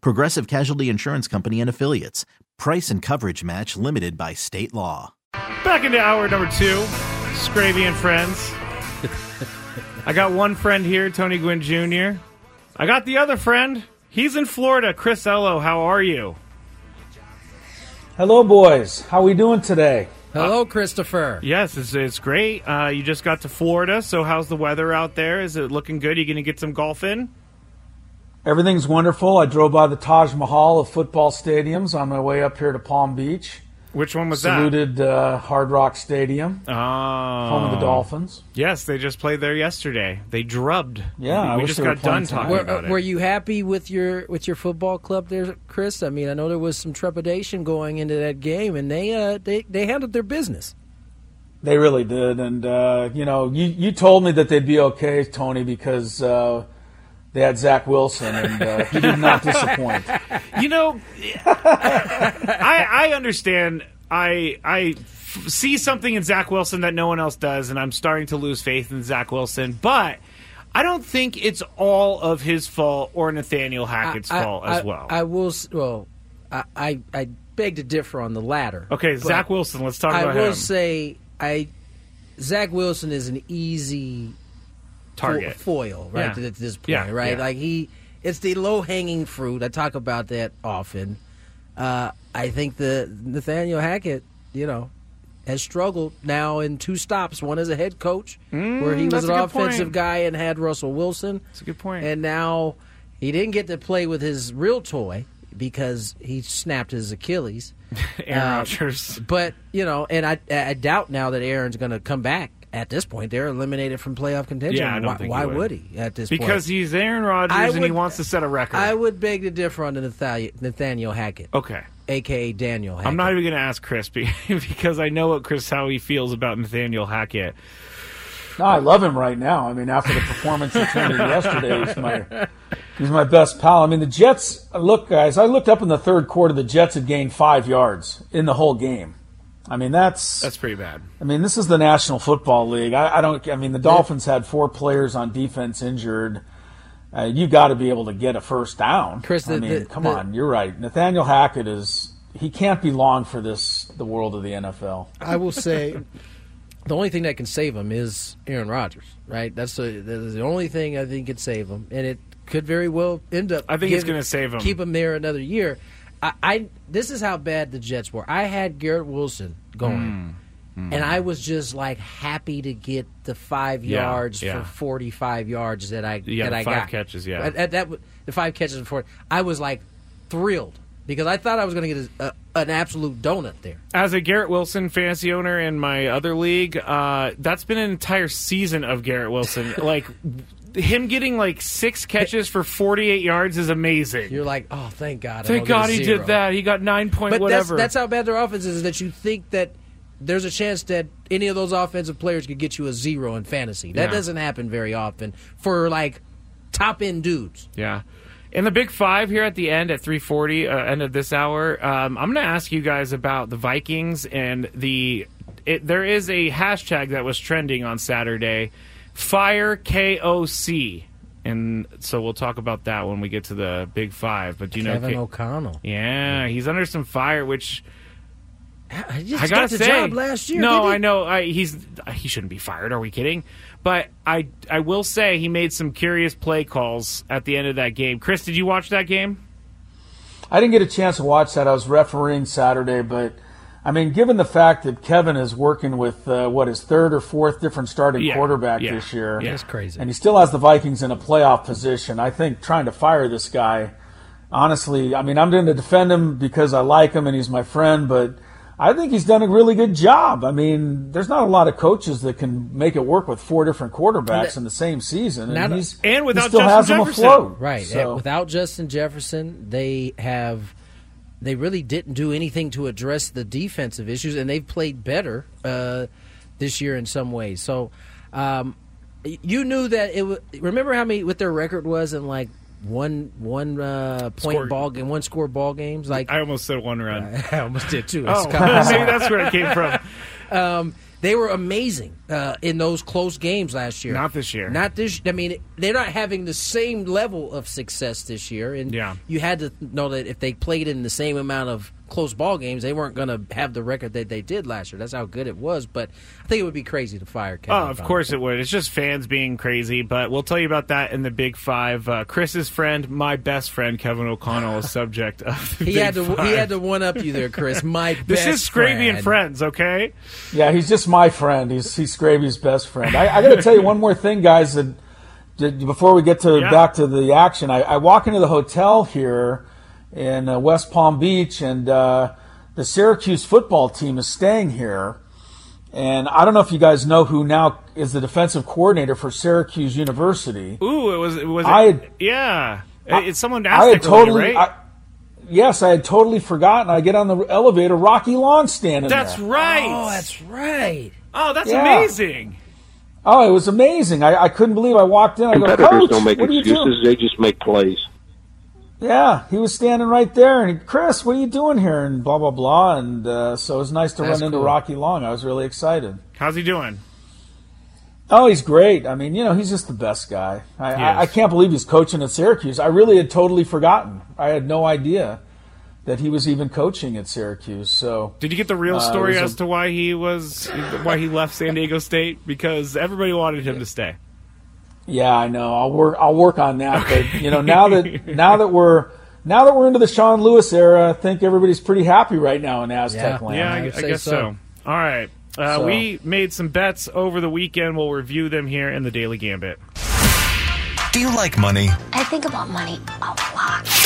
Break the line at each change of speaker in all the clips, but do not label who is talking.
Progressive Casualty Insurance Company and Affiliates. Price and coverage match limited by state law.
Back into hour number two. Scravy and friends. I got one friend here, Tony Gwynn Jr. I got the other friend. He's in Florida. Chris Ello, how are you?
Hello, boys. How we doing today?
Hello, Christopher.
Yes, it's, it's great. Uh, you just got to Florida, so how's the weather out there? Is it looking good? Are you going to get some golf in?
Everything's wonderful. I drove by the Taj Mahal of football stadiums on my way up here to Palm Beach.
Which one was that?
Saluted uh, Hard Rock Stadium,
that? Oh.
home of the Dolphins.
Yes, they just played there yesterday. They drubbed.
Yeah,
we,
I
we
wish
just
they were
got done talking.
Were,
about it.
were you happy with your with your football club there, Chris? I mean, I know there was some trepidation going into that game, and they uh, they they handled their business.
They really did, and uh, you know, you you told me that they'd be okay, Tony, because uh, they had Zach Wilson, and uh, he did not disappoint.
You know, I I understand. I I f- see something in Zach Wilson that no one else does, and I'm starting to lose faith in Zach Wilson. But I don't think it's all of his fault or Nathaniel Hackett's
I-
fault
I-
as well.
I will. Well, I I, I beg to differ on the latter.
okay, Zach Wilson. Let's talk
I will
him.
say, I Zach Wilson is an easy fo-
Target.
foil, right?
Yeah.
At this point,
Yeah,
right?
yeah.
Like he, it's the low hanging fruit. I talk about that often. Uh, I think the Nathaniel Hackett, you know, has struggled now in two stops. One as a head coach, where he
Mm,
was an offensive
point.
guy and had Russell Wilson.
That's a good point.
And now he didn't get to play with his real toy because he snapped his Achilles.
Aaron
Uh,
Rodgers.
But you know, and I I doubt now that Aaron's going to come back. At this point, they're eliminated from playoff contention.
Yeah, I don't
why
think
why
he would.
would he at this point?
Because he's Aaron Rodgers
I
and he wants to set a record.
I would beg to differ on the Nathaniel, Nathaniel Hackett,
okay.
aka Daniel Hackett.
I'm not even going to ask Chris because I know what Chris how he feels about Nathaniel Hackett.
No, I love him right now. I mean, after the performance he turned in yesterday, he's my he's my best pal. I mean, the Jets. Look, guys, I looked up in the third quarter. The Jets had gained five yards in the whole game. I mean, that's
That's pretty bad.
I mean, this is the National Football League. I, I don't. I mean, the Dolphins had four players on defense injured. Uh, you got to be able to get a first down.
Chris,
I
the-
mean,
the-
come
the-
on, you're right. Nathaniel Hackett is. He can't be long for this. The world of the NFL.
I will say, the only thing that can save him is Aaron Rodgers. Right? That's the that's the only thing I think can save him, and it could very well end up.
I think it's gonna save him.
Keep him there another year. I, I this is how bad the Jets were. I had Garrett Wilson going.
Hmm.
And I was just like happy to get the five
Yeah,
yards
yeah.
for forty-five yards that I
Yeah,
that
the
I
five
got.
catches, yeah.
At- at that the five catches for I was like thrilled because I thought I was going to get a, a, an absolute donut there.
As a Garrett Wilson fantasy owner in my other league, uh, that's been an entire season of Garrett Wilson. like him getting like six catches for 48 yards is amazing.
You're like, oh, thank God!
Thank
don't get a
God he did that. He got nine point
But
whatever.
that's that's how bad their offense is. That you think that there's a chance that any of those offensive players could get you a zero in fantasy. That
Yeah.
doesn't happen very often for like top end dudes.
Yeah. In the Big Five here at the end at 3:40, uh, end of this hour, um, I'm going to ask you guys about the Vikings and the. It, there is a hashtag that was trending on Saturday, Fire KOC, and so we'll talk about that when we get to the Big Five. But do you
Kevin
know? K-
O'Connell.
yeah, he's under some fire, which
He just
I gotta
got the
say,
job last year.
No,
did he?
I know I, he's he shouldn't be fired. Are we kidding? But I I will say he made some curious play calls at the end of that game. Chris, did you watch that game?
I didn't get a chance to watch that. I was refereeing Saturday, but I mean, given the fact that Kevin is working with uh, what his third or fourth different starting
Yeah,
quarterback
yeah,
this year,
yeah.
That's crazy.
and he still has the Vikings in a playoff position. I think trying to fire this guy, honestly, I mean, I'm going to defend him because I like him and he's my friend, but I think he's done a really good job. I mean, there's not a lot of coaches that can make it work with four different quarterbacks in the same season,
Not
and,
a-
he's,
And without
he still
Justin
has them
Jefferson.
afloat.
Right.
So-
Without Justin Jefferson, they have they really didn't do anything to address the defensive issues, and they've played better uh, this year in some ways. So um, you knew that it. Was, remember how many what their record was in like one one uh, point
Score-
ball game, one score ball games. Like
I almost said one run.
I almost did too.
Oh,
It's kind of-
maybe that's where it came from.
um, they were amazing uh, in those close games last year.
Not this year.
Not this. I mean, they're not having the same level of success this year, and
Yeah.
you had to know that if they played in the same amount of close ball games, they weren't going to have the record that they did last year. That's how good it was. But I think it would be crazy to fire Kevin.
Oh, of
O'Connell.
course it would. It's just fans being crazy, but we'll tell you about that in the Big Five. Uh, Chris's friend, my best friend, Kevin O'Connell, is subject of the
He
Big
had to.
Five.
He had to one up you there, Chris. My
This
best
is Scraby and friends, okay?
Yeah, he's just my friend. He's he's Scraby's best friend. I, I got to tell you one more thing, guys. That, that before we get to
Yeah.
back to the action, I, I walk into the hotel here in uh, West Palm Beach, and uh, the Syracuse football team is staying here. And I don't know if you guys know who now is the defensive coordinator for Syracuse University.
Ooh, it was. It was.
I had-
yeah, it's someone
I had totally,
right?
I, yes, I had totally forgotten. I get on the elevator, Rocky Long standing
that's
there.
right.
Oh, that's right.
Oh, that's
Yeah.
amazing.
Oh, it was amazing. I, I couldn't believe I walked in. I go,
Competitors
Coach,
don't make
what are you doing?
excuses; they just make plays.
Yeah, he was standing right there, and he, Chris, what are you doing here? And blah blah blah. And uh, so it was nice to
That's
run into. Rocky Long. I was really excited.
How's he doing?
Oh, he's great. I mean, you know, he's just the best guy. I, I, I can't believe he's coaching at Syracuse. I really had totally forgotten. I had no idea that he was even coaching at Syracuse. So
Did you get the real
Uh, it
story
a-
as to why he was why he left San Diego State? Because everybody wanted him to stay.
Yeah, I know. I'll work. I'll work on that. But you know, now that now that we're now that we're into the Sean Lewis era, I think everybody's pretty happy right now in Aztec
Yeah.
land.
Yeah, I,
would
I guess so.
so.
All right. Uh,
So-
We made some bets over the weekend. We'll review them here in the Daily Gambit.
Do you like money?
I think about money a lot.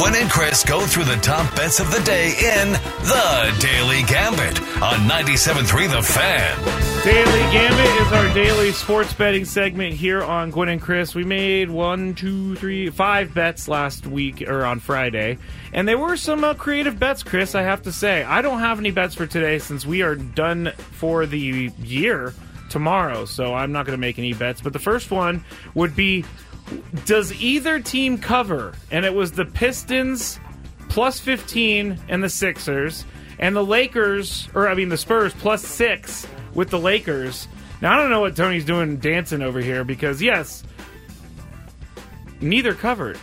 Gwynn and Chris go through the top bets of the day in The Daily Gambit on 97.3 The Fan.
Daily Gambit is our daily sports betting segment here on Gwynn and Chris. We made one, two, three, five bets last week or on Friday, and they were some uh, creative bets, Chris. I have to say, I don't have any bets for today since we are done for the year tomorrow, so I'm not going to make any bets. But the first one would be: Does either team cover? And it was the Pistons plus 15 and the Sixers, and the Lakers, or I mean the Spurs plus six with the Lakers. Now I don't know what Tony's doing dancing over here because yes, neither covered.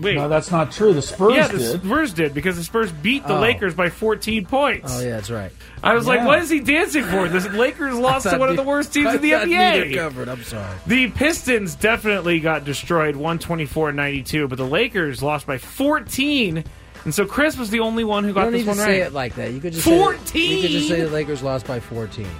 Wait,
No, that's not true. The Spurs
yeah, the
did.
Spurs did because the Spurs beat the
Oh.
Lakers by 14 points.
Oh yeah, that's right.
I was like,
Yeah.
what is he dancing for? The Lakers lost to
thought
one of the worst teams
I
in the
thought
NBA.
covered. I'm sorry.
The Pistons definitely got destroyed 124 92, but the Lakers lost by 14. And so Chris was the only one who
You
got
don't
this
need
one
to
right.
say it like that. You could just Say that, you could just say the Lakers lost by 14.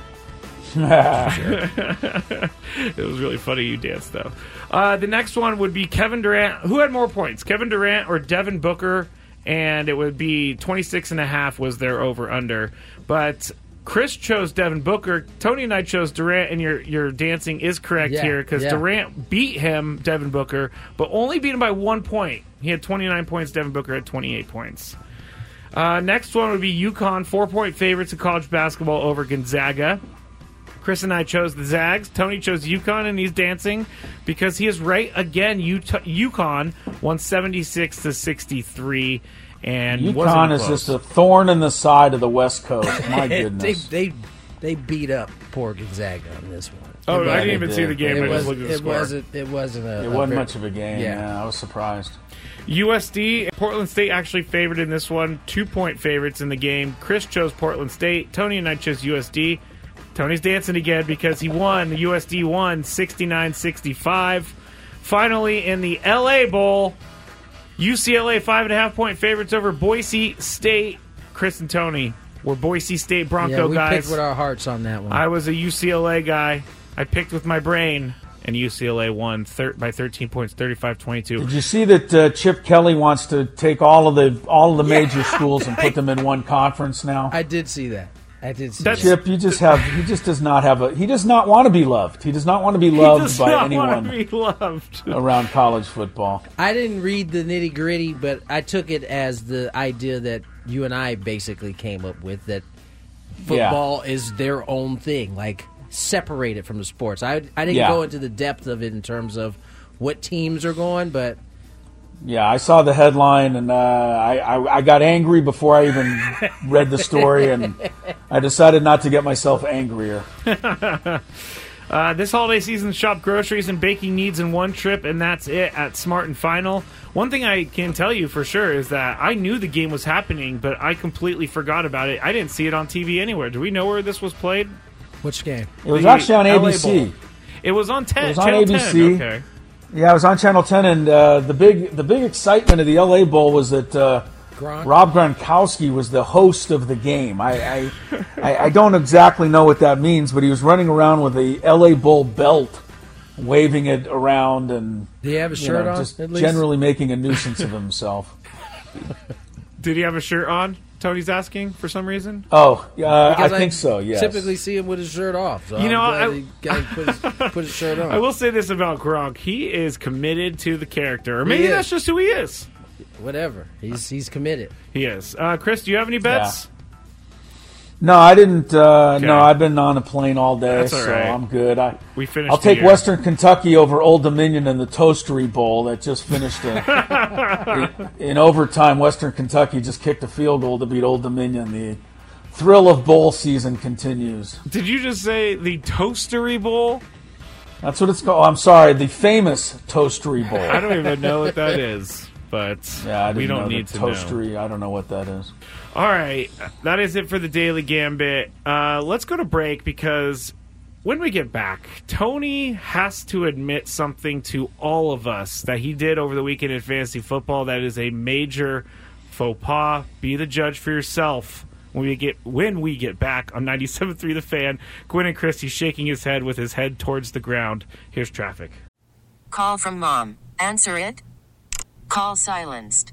it was really funny you danced though. Uh, the next one would be Kevin Durant. Who had more points, Kevin Durant or Devin Booker? And it would be 26 and a half was their over under. But Chris chose Devin Booker. Tony and I chose Durant, and your your dancing is correct
Yeah,
here because
yeah.
Durant beat him, Devin Booker, but only beat him by one point. He had 29 points. Devin Booker had 28 points. Uh, next one would be UConn, four point favorites in college basketball over Gonzaga. Chris and I chose the Zags. Tony chose UConn, and he's dancing because he is right again. Utah, UConn won 76 to 63. and
UConn is just a thorn in the side of the West Coast. My
they,
goodness.
they they beat up poor Gonzaga on this one.
Oh,
It
I didn't
wasn't-
even see the game.
It,
I just
was,
looked at the
it
score.
wasn't. It wasn't a.
it
a
wasn't
very-
much of a game.
Yeah.
Yeah, I was surprised.
USD, Portland State actually favored in this one. Two point favorites in the game. Chris chose Portland State. Tony and I chose USD. Tony's dancing again because he won. The USD won 69 65. Finally, in the LA Bowl, UCLA five and a half point favorites over Boise State. Chris and Tony were Boise State Bronco
Yeah, we
guys.
picked with our hearts on that one.
I was a UCLA guy. I picked with my brain, and UCLA won thir- by 13 points, 35 22.
Did you see that uh, Chip Kelly wants to take all of the all of the major schools and put them in one conference now?
I did see that. I did see
That's-
Chip, you just have he just does not have a he does not want to be loved. He does not want to be
He
loved
does
by
not
anyone
want to be loved.
around college football.
I didn't read the nitty gritty, but I took it as the idea that you and I basically came up with that football is their own thing, like separate it from the sports. I I didn't
Yeah.
go into the depth of it in terms of what teams are going, but
Yeah, I saw the headline and uh, I, I I got angry before I even read the story, and I decided not to get myself angrier.
Uh, this holiday season, shop groceries and baking needs in one trip, and that's it at Smart and Final. One thing I can tell you for sure is that I knew the game was happening, but I completely forgot about it. I didn't see it on TV anywhere. Do we know where this was played?
which game?
It was
The
actually on ABC.
Bowl. It was on 10.
It was on
Channel
ABC.
10. Okay.
Yeah, I was on Channel 10, and uh, the big the big excitement of the LA Bowl was that uh,
Gronk?
Rob Gronkowski was the host of the game. I I, I I don't exactly know what that means, but he was running around with the LA Bowl belt, waving it around, and
Do you have a
you
shirt
know,
on?
just generally making a nuisance of himself.
Did he have a shirt on? Tony's asking for some reason.
Oh, uh, I
Because
think so. Yes.
Typically see him with his shirt off. So
You know,
I'm he got put his, put his shirt on.
I will say this about Gronk: he is committed to the character, or maybe that's just who he is.
Whatever. He's he's committed.
He is. Uh, Chris, do you have any bets?
No, I didn't. Uh,
Okay.
No, I've been on a plane all day,
all
so
right.
I'm good. I
We finished.
I'll take
year.
Western Kentucky over Old Dominion in the Toastery Bowl that just finished. A, in, in overtime, Western Kentucky just kicked a field goal to beat Old Dominion. The thrill of bowl season continues.
Did you just say the Toastery Bowl?
That's what it's called. I'm sorry, the famous Toastery Bowl.
I don't even know what that is, but
yeah,
we don't
know
need to know.
Toastery. I don't know what that is.
All right, that is it for the Daily Gambit. Uh, let's go to break because when we get back, Tony has to admit something to all of us that he did over the weekend in fantasy football. That is a major faux pas. Be the judge for yourself. When we get when we get back on 97.3 The Fan, Gwynn and Christy shaking his head with his head towards the ground. Here's traffic.
Call from mom. Answer it. Call silenced.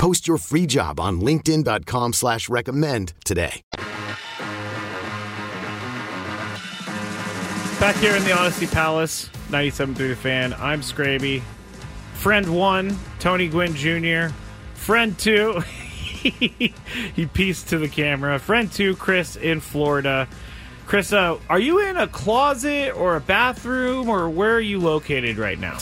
Post your free job on linkedin.com slash recommend today.
Back here in the Audacy Palace, 97.3 The Fan, I'm Scraby. Friend one, Tony Gwynn Jr. Friend two, he pieced to the camera. Friend two, Chris in Florida. Chris, uh, are you in a closet or a bathroom, or where are you located right now?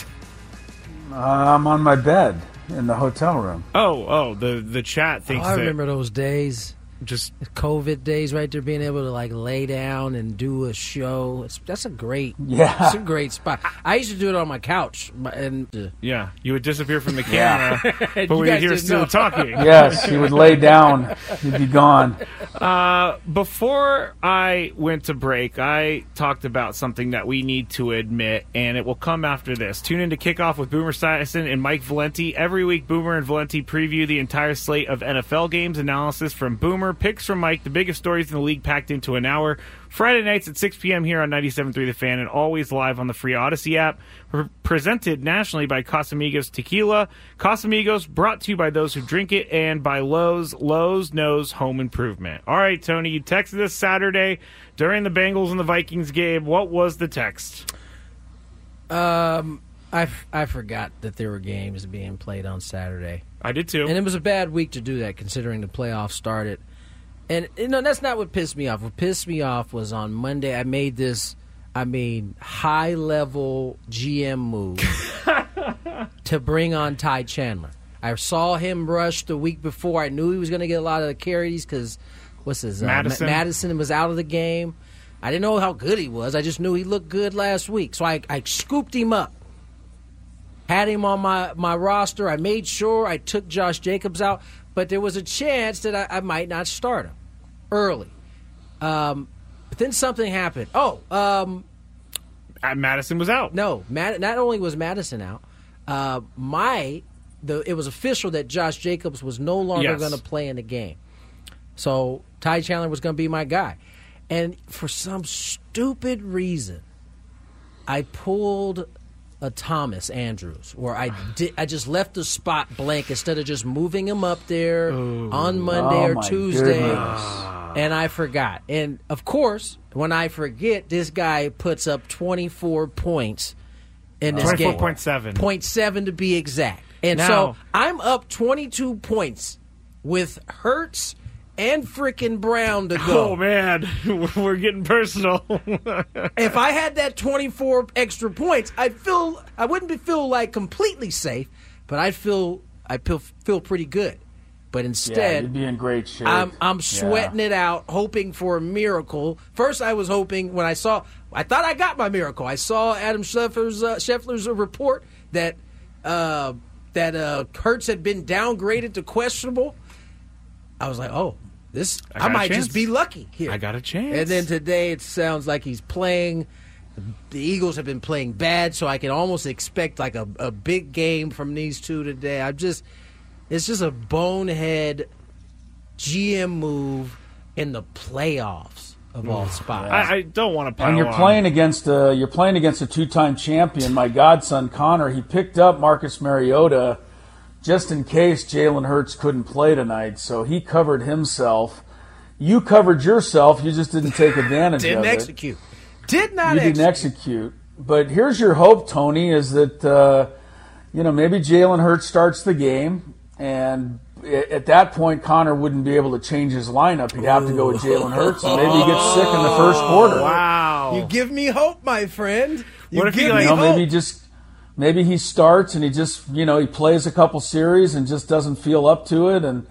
Uh, I'm on my bed in the hotel room.
Oh, oh, the the chat
Oh, I
that
remember those days.
Just
COVID days, right there, being able to like lay down and do a show. It's that's a great,
Yeah.
it's a great spot. I used to do it on my couch, and uh,
yeah, you would disappear from the camera,
You
but we
guys
hear still
know.
talking.
Yes, he would lay down. He'd be gone.
Uh, before I went to break, I talked about something that we need to admit, and it will come after this. Tune in to Kickoff with Boomer Esiason and Mike Valenti. Every week, Boomer and Valenti preview the entire slate of NFL games, analysis from Boomer, picks from Mike, the biggest stories in the league packed into an hour. Friday nights at 6 p.m. here on 97.3 The Fan, and always live on the free Audacy app. Pre- presented nationally by Casamigos Tequila. Casamigos brought to you by those who drink it and by Lowe's. Lowe's knows home improvement. All right, Tony, you texted us Saturday during the Bengals and the Vikings game. What was the text?
um, I, f- I forgot that there were games being played on Saturday.
I did too.
And it was a bad week to do that, considering the playoffs started. And you know that's not what pissed me off. What pissed me off was on Monday. I made this, I mean, high level GM move to bring on Ty Chandler. I saw him rush the week before. I knew he was going to get a lot of the carries because what's his uh, Ma-
Mattison?
Mattison was out of the game. I didn't know how good he was. I just knew he looked good last week, so I, I scooped him up had him on my, my roster. I made sure I took Josh Jacobs out, but there was a chance that I, I might not start him early. Um, but then something happened. Oh, um,
Uh, Mattison was out.
no, Mad- not only was Mattison out, uh, my the it was official that Josh Jacobs was no longer
Yes.
going to play in the game. So Ty Chandler was going to be my guy, and for some stupid reason, I pulled a Thomas Andrews, where I did I just left the spot blank instead of just moving him up there on Monday
Oh,
or Tuesday,
goodness.
and I forgot. And of course, when I forget, this guy puts up twenty four points in this game,
24.7.
point seven to be exact. And
Now-
so I'm up twenty two points with Hurts and frickin' Brown to go.
Oh man, we're getting personal.
if I had that 24 extra points, I'd feel I wouldn't feel like completely safe, but I'd feel I feel feel pretty good. But
Yeah,
instead,
you'd be in great shape.
I'm I'm
Yeah.
sweating it out, hoping for a miracle. First, I was hoping when I saw, I thought I got my miracle. I saw Adam Schefter's uh, Schefter's uh, report that uh, that uh, Hurts had been downgraded to questionable. I was like, oh, this
I
I, might just be lucky here.
I got a chance.
And then today it sounds like he's playing. The Eagles have been playing bad, so I can almost expect like a, a big game from these two today. I'm just, it's just a bonehead GM move in the playoffs of all spots.
I, I don't want to pile
And you're
on.
playing against a you're playing against a two-time champion. My godson Connor, he picked up Marcus Mariota just in case Jalen Hurts couldn't play tonight, so he covered himself. You covered yourself. You just didn't take advantage
Didn't
of it.
execute. Did not
you didn't
execute.
execute. But here's your hope, Tony, is that uh, you know maybe Jalen Hurts starts the game, and at that point Connor wouldn't be able to change his lineup. He'd have to go with Jalen Hurts, and maybe he gets sick in the first quarter.
Wow.
You give me hope, my friend. You
What if he,
give
like-
me
You know,
hope.
maybe just maybe he starts and he just you know he plays a couple series and just doesn't feel up to it, and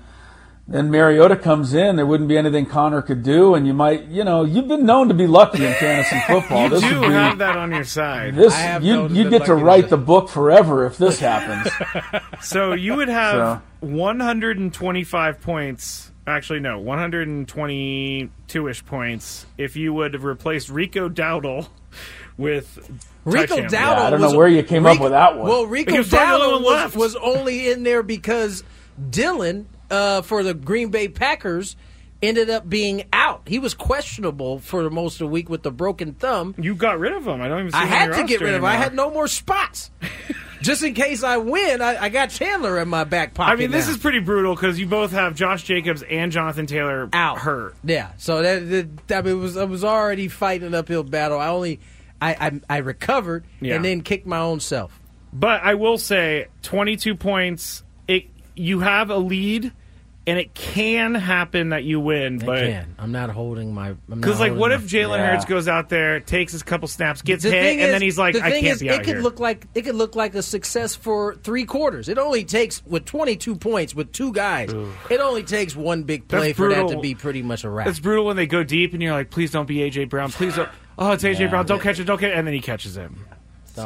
then Mariota comes in. There wouldn't be anything Connor could do, and you might you know you've been known to be lucky in fantasy football.
you
this
do
be,
have that on your side.
This
I have
you
known
you
be
get to write
with
the book forever if this happens.
So you would have
So-
125 points. Actually, no, 122-ish points if you would have replaced Rico Dowdle with
Rico
Ty
Dowdle.
Yeah, I don't
was,
know where you came up with that one.
Well, Rico
Because
Dowdle was, was only in there because Dillon uh, for the Green Bay Packers ended up being out. He was questionable for most of the week with the broken thumb.
You got rid of him. I don't even. See
I
him
had to get
roster
rid of him. I had no more spots. Just in case I win, I, I got Chandler in my back pocket.
I mean, this
now.
is pretty brutal because you both have Josh Jacobs and Jonathan Taylor
out
hurt.
Yeah, so that, that I mean, it was I was already fighting an uphill battle. I only I I, I recovered
Yeah.
and then kicked my own self.
But I will say, 22 points. It you have a lead, and it can happen that you win,
It
but
can. I'm not holding my.
because like, what if Jalen Hurts goes out there, takes his couple snaps, gets
the
hit, and
is-
then he's like,
the
"I
thing
can't
is,
be
it
out
could
here."
look like it could look like a success for three quarters. It only takes with 22 points with two guys. It only takes one big play for that to be pretty much a wrap.
It's brutal when they go deep, and you're like, "Please don't be AJ Brown. Please don't." Oh, it's AJ
Yeah.
Brown. Don't catch it. Don't catch it. And then he catches him.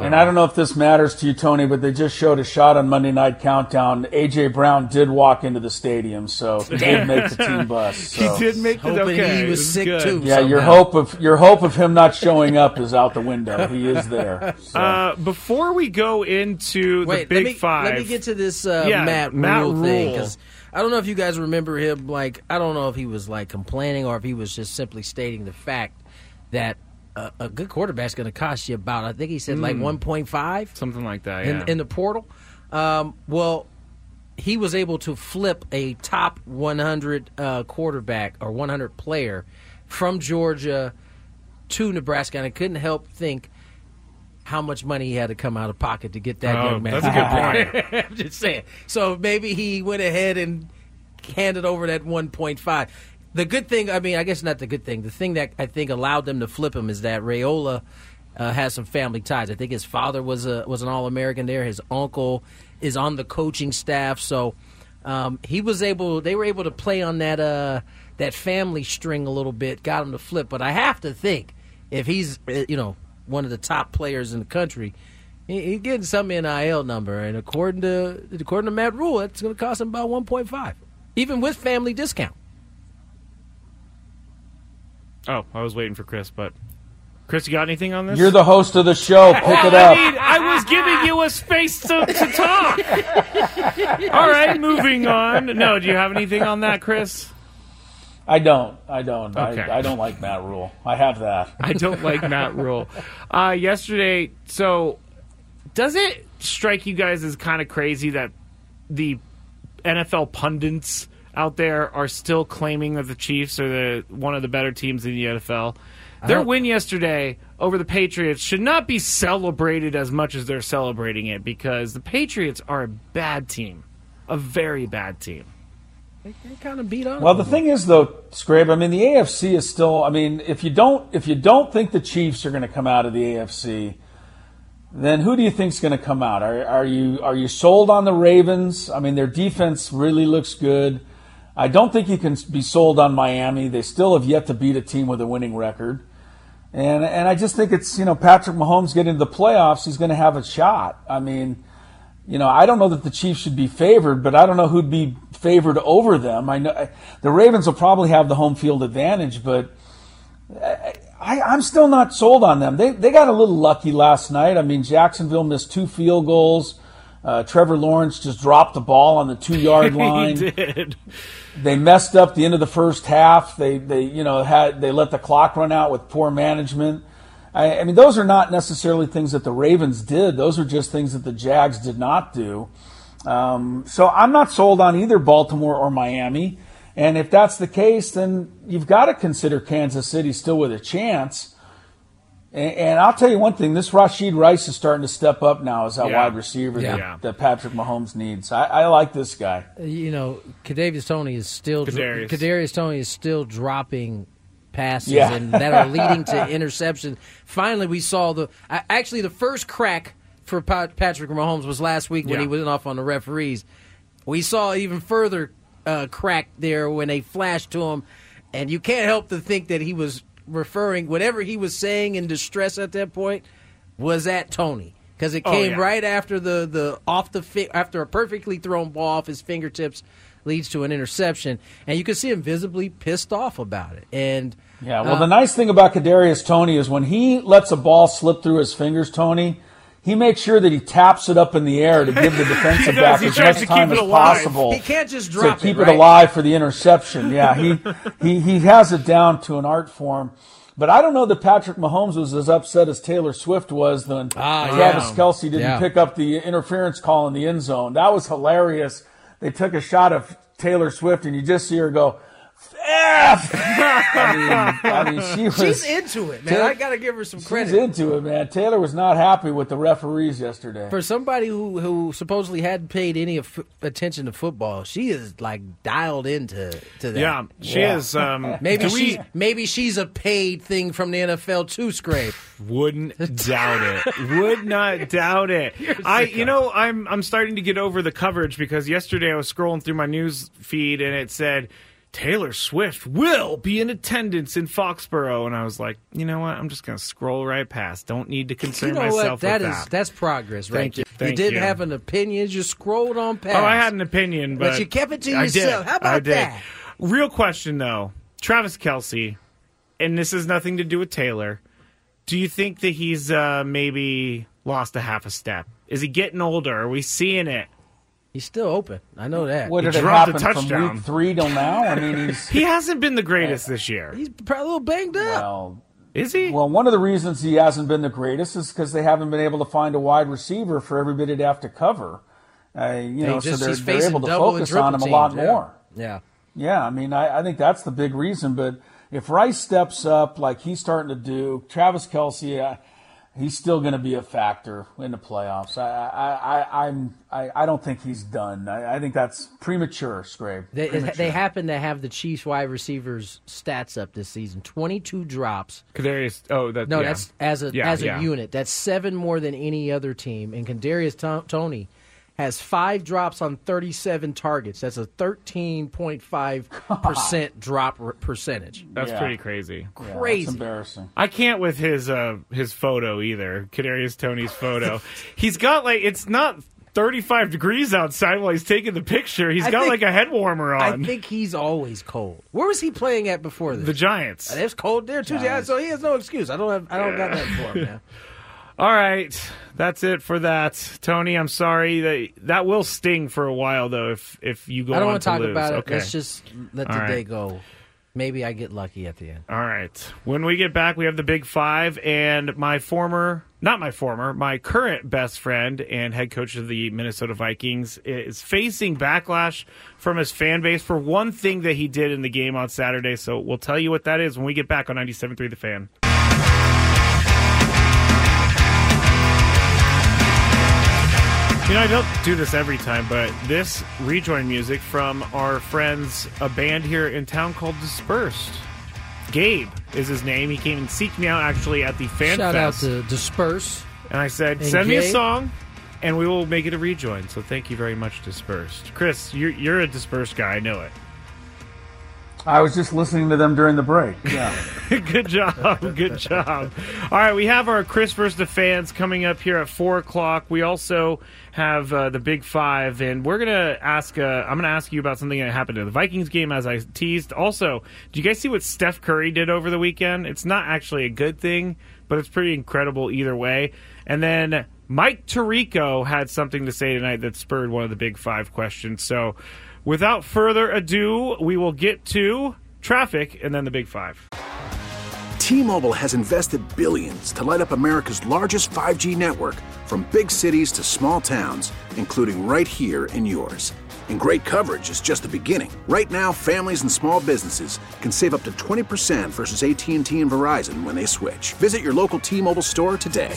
And I don't know if this matters to you, Tony, but they just showed a shot on Monday Night Countdown. AJ Brown did walk into the stadium, so he did make the team bus. So.
He did make the
Hoping
okay.
he
it
was sick,
good.
too.
Yeah, your hope of your hope of him not showing up is out the window. He is there. So.
Uh, before we go into
Wait,
the Big
let me,
Five,
Let me get to this uh,
Yeah,
Matt,
Matt
Rhule thing
Rhule.
because I don't know if you guys remember him. Like, I don't know if he was like complaining or if he was just simply stating the fact that a, a good quarterback's going to cost you about. I think he said like
Mm.
one point five
something like that.
in, in the portal. Um, well, he was able to flip a top 100 uh, quarterback or 100 player from Georgia to Nebraska, and I couldn't help think how much money he had to come out of pocket to get that
Oh,
young man.
that's a good point.
I'm just saying. So maybe he went ahead and handed over that 1.5. The good thing, I mean, I guess not the good thing. The thing that I think allowed them to flip him is that Raiola uh, has some family ties. I think his father was a was an All American there. His uncle is on the coaching staff, so um, he was able. They were able to play on that uh, that family string a little bit, got him to flip. But I have to think if he's uh, you know one of the top players in the country. He's getting some NIL number, and according to according to Matt Rhule, it's going to cost him about one point five, even with family discount.
Oh, I was waiting for Chris, but Chris, you got anything on this?
You're the host of the show. Pick
Well,
it up.
I mean, I was giving you a space to, to talk. All right, moving on. No, do you have anything on that, Chris?
I don't. I don't.
Okay.
I, I don't like Matt Rhule. I have that.
I don't like Matt Rhule. Uh, yesterday, so does it strike you guys as kind of crazy that the NFL pundits out there are still claiming that the Chiefs are the one of the better teams in the NFL? Their
uh-huh.
win yesterday over the Patriots should not be celebrated as much as they're celebrating it because the Patriots are a bad team, a very bad team.
They, they kind of beat on.
Well,
him.
the thing is, though, Scrape. I mean, the AFC is still. I mean, if you don't, if you don't think the Chiefs are going to come out of the AFC, then who do you think's going to come out? Are, are you are you sold on the Ravens? I mean, their defense really looks good. I don't think you can be sold on Miami. They still have yet to beat a team with a winning record. And and I just think it's you know Patrick Mahomes getting into the playoffs. He's going to have a shot. I mean, you know, I don't know that the Chiefs should be favored, but I don't know who'd be favored over them. I know the Ravens will probably have the home field advantage, but I, I'm still not sold on them. They they got a little lucky last night. I mean, Jacksonville missed two field goals. Uh, Trevor Lawrence just dropped the ball on the two yard line.
did.
They messed up the end of the first half. They they you know had they let the clock run out with poor management. I, I mean, those are not necessarily things that the Ravens did. Those are just things that the Jags did not do. Um, so I'm not sold on either Baltimore or Miami. And if that's the case, then you've got to consider Kansas City still with a chance. And, and I'll tell you one thing: this Rashee Rice is starting to step up now as that
Yeah.
wide receiver
Yeah.
that, that Patrick Mahomes needs. I, I like this guy.
you know, Kadarius Toney is still
Kadarius.
Kadarius Toney is still dropping passes
Yeah.
and that are leading to interception. Finally, we saw the actually the first crack for Patrick Mahomes was last week when
Yeah.
he went off on the referees. We saw even further uh, crack there when they flashed to him, and you can't help to think that he was referring whatever he was saying in distress at that point was at Tony because it
Oh,
came
yeah.
right after the the off the fi- after a perfectly thrown ball off his fingertips leads to an interception, and you can see him visibly pissed off about it. And
Yeah, well,
uh,
the nice thing about Kadarius Toney is when he lets a ball slip through his fingers, Tony, he makes sure that he taps it up in the air to give the defensive back as much time as
alive.
possible.
he can't just drop
to keep
it,
it, alive for the interception. Yeah, he, he he has it down to an art form. But I don't know that Patrick Mahomes was as upset as Taylor Swift was when
Ah,
Travis
yeah.
Kelce didn't
Yeah.
pick up the interference call in the end zone. That was hilarious. They took a shot of Taylor Swift, and you just see her go, F. I mean, I mean, she was.
She's into it, man.
Taylor-
I gotta give her some credit.
She's into it, man. Taylor was not happy with the referees yesterday.
For somebody who, who supposedly hadn't paid any of, attention to football, she is like dialed into to that.
Yeah, she Yeah. is, um,
maybe
do we-
she's maybe she's a paid thing from the NFL too. Scrape.
Wouldn't doubt it. Would not doubt it. I, you know, I'm I'm starting to get over the coverage because yesterday I was scrolling through my news feed and it said Taylor Swift will be in attendance in Foxborough, and I was like, you know what? I'm just going to scroll right past. Don't need to concern
You know
myself
what? That
with
is
that.
that's progress, right?
Thank you.
you didn't
you.
have an opinion, you scrolled on past.
Oh, I had an opinion, but,
But you kept it to
I did.
yourself. How about
did.
that?
Real question though, Travis Kelce, and this has nothing to do with Taylor. Do you think that he's uh, maybe lost a half a step? Is he getting older? Are we seeing it?
He's still open. I know that.
What
He
did it
dropped a
happen from
touchdown.
week three till now? I mean, he's
He hasn't been the greatest this year.
He's probably a little banged up.
Well,
is he?
Well, one of the reasons he hasn't been the greatest is because they haven't been able to find a wide receiver for everybody to have to cover. Uh, you
They
know,
just-
so they're,
he's
they're
facing
able to
double and
focus on him
triple
a lot
teams, yeah.
more.
Yeah.
Yeah, I mean, I, I think that's the big reason. But if Rice steps up like he's starting to do, Travis Kelce, uh, he's still going to be a factor in the playoffs. I, I, I, I'm, I, I don't think he's done. I, I think that's premature, Scrape.
They,
Premature.
they happen to have the Chiefs wide receivers stats up this season. Twenty-two drops.
Kadarius. Oh, that,
No,
yeah.
that's as a
Yeah,
as a
yeah.
unit. That's seven more than any other team. And Kadarius To- Tony has five drops on thirty-seven targets. That's a thirteen point five percent drop r- percentage.
That's
Yeah.
pretty crazy.
Yeah,
crazy.
That's embarrassing.
I can't with his uh his photo either. Kadarius Toney's photo. he's got like it's not 35 degrees outside while he's taking the picture. He's
I
got
think-
like a head warmer on.
I think he's always cold. Where was he playing at before this?
the Giants.
It was cold there too. Yeah, so he has no excuse. I don't have. I don't got that for him. Man.
All right, that's it for that, Tony. I'm sorry that that will sting for a while though. If if you go
I don't
on
want to talk
lose.
about it.
Okay.
Let's just let the
right.
day go. Maybe I get lucky at the end.
All right. When we get back, we have the Big Five and my former, not my former, my current best friend and head coach of the Minnesota Vikings is facing backlash from his fan base for one thing that he did in the game on Saturday. So we'll tell you what that is when we get back on 97.3 The Fan. You know, I don't do this every time, but this rejoin music from our friends, a band here in town called Dispersed. Gabe is his name. He came and seeked me out actually at the Fan
Shout
Fest.
out to Disperse.
and I said,
and
send me a
Gabe.
song and we will make it a rejoin. So thank you very much, Dispersed. Chris, you're, you're a Dispersed guy. I know it.
I was just listening to them during the break. Yeah.
good job. Good job. All right, we have our Chris versus the fans coming up here at four o'clock. We also have uh, the Big Five, and we're gonna ask. Uh, I'm gonna ask you about something that happened in the Vikings game, as I teased. Also, do you guys see what Steph Curry did over the weekend? It's not actually a good thing, but it's pretty incredible either way. And then Mike Tirico had something to say tonight that spurred one of the Big Five questions. So. Without further ado, we will get to traffic and then the Big Five.
T-Mobile has invested billions to light up America's largest 5G network from big cities to small towns, including right here in yours. And great coverage is just the beginning. Right now, families and small businesses can save up to 20% versus AT&T and Verizon when they switch. Visit your local T-Mobile store today.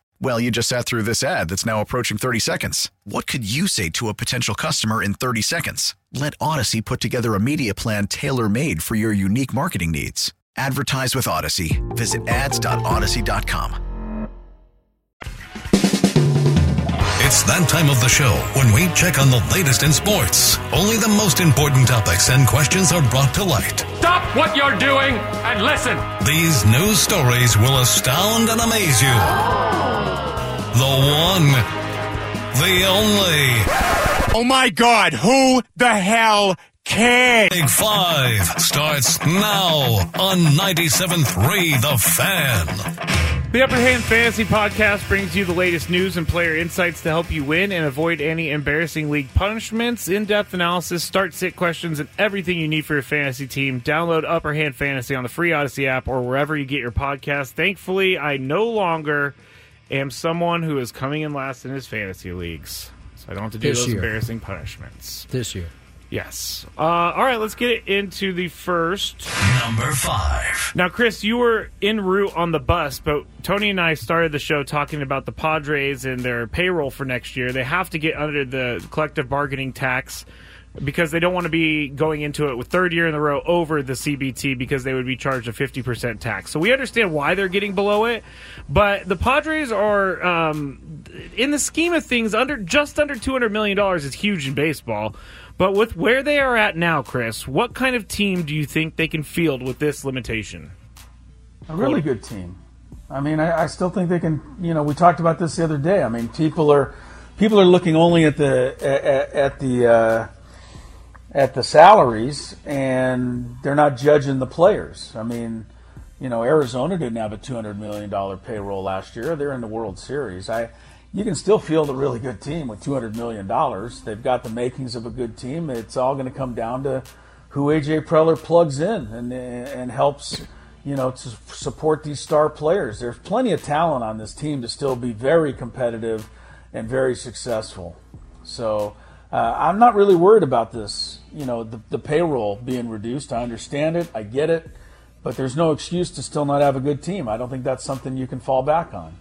Well, you just sat through this ad that's now approaching 30 seconds. What could you say to a potential customer in 30 seconds? Let Audacy put together a media plan tailor made for your unique marketing needs. Advertise with Audacy. Visit ads.audacy.com.
It's that time of the show when we check on the latest in sports. Only the most important topics and questions are brought to light.
Stop what you're doing and listen.
These news stories will astound and amaze you. The one, the only.
Oh my god, who the hell cares?
Big Five starts now on 97.3 The Fan.
The Upper Hand Fantasy Podcast brings you the latest news and player insights to help you win and avoid any embarrassing league punishments, in depth analysis, start sit questions, and everything you need for your fantasy team. Download Upper Hand Fantasy on the free Audacy app or wherever you get your podcast. Thankfully, I no longer am someone who is coming in last in his fantasy leagues. So I don't have to do
This
those
year.
embarrassing punishments.
This year.
Yes. Uh, all right, let's get it into the first.
Number five.
Now, Chris, you were en route on the bus, but Tony and I started the show talking about the Padres and their payroll for next year. They have to get under the collective bargaining tax because they don't want to be going into it with third year in a row over the CBT because they would be charged a 50% tax. So we understand why they're getting below it, but the Padres are, um, in the scheme of things, under just under $200 million is huge in baseball. But with where they are at now, Chris, what kind of team do you think they can field with this limitation?
A really good team. I mean, I, I still think they can. You know, we talked about this the other day. I mean, people are people are looking only at the at, at the uh, at the salaries, and they're not judging the players. I mean, you know, Arizona didn't have a two hundred million dollar payroll last year. They're in the World Series. I you can still field a really good team with two hundred million dollars. They've got the makings of a good team. It's all going to come down to who AJ Preller plugs in and and helps you know to support these star players. There's plenty of talent on this team to still be very competitive and very successful. So uh, I'm not really worried about this. You know, the, the payroll being reduced. I understand it. I get it. But there's no excuse to still not have a good team. I don't think that's something you can fall back on.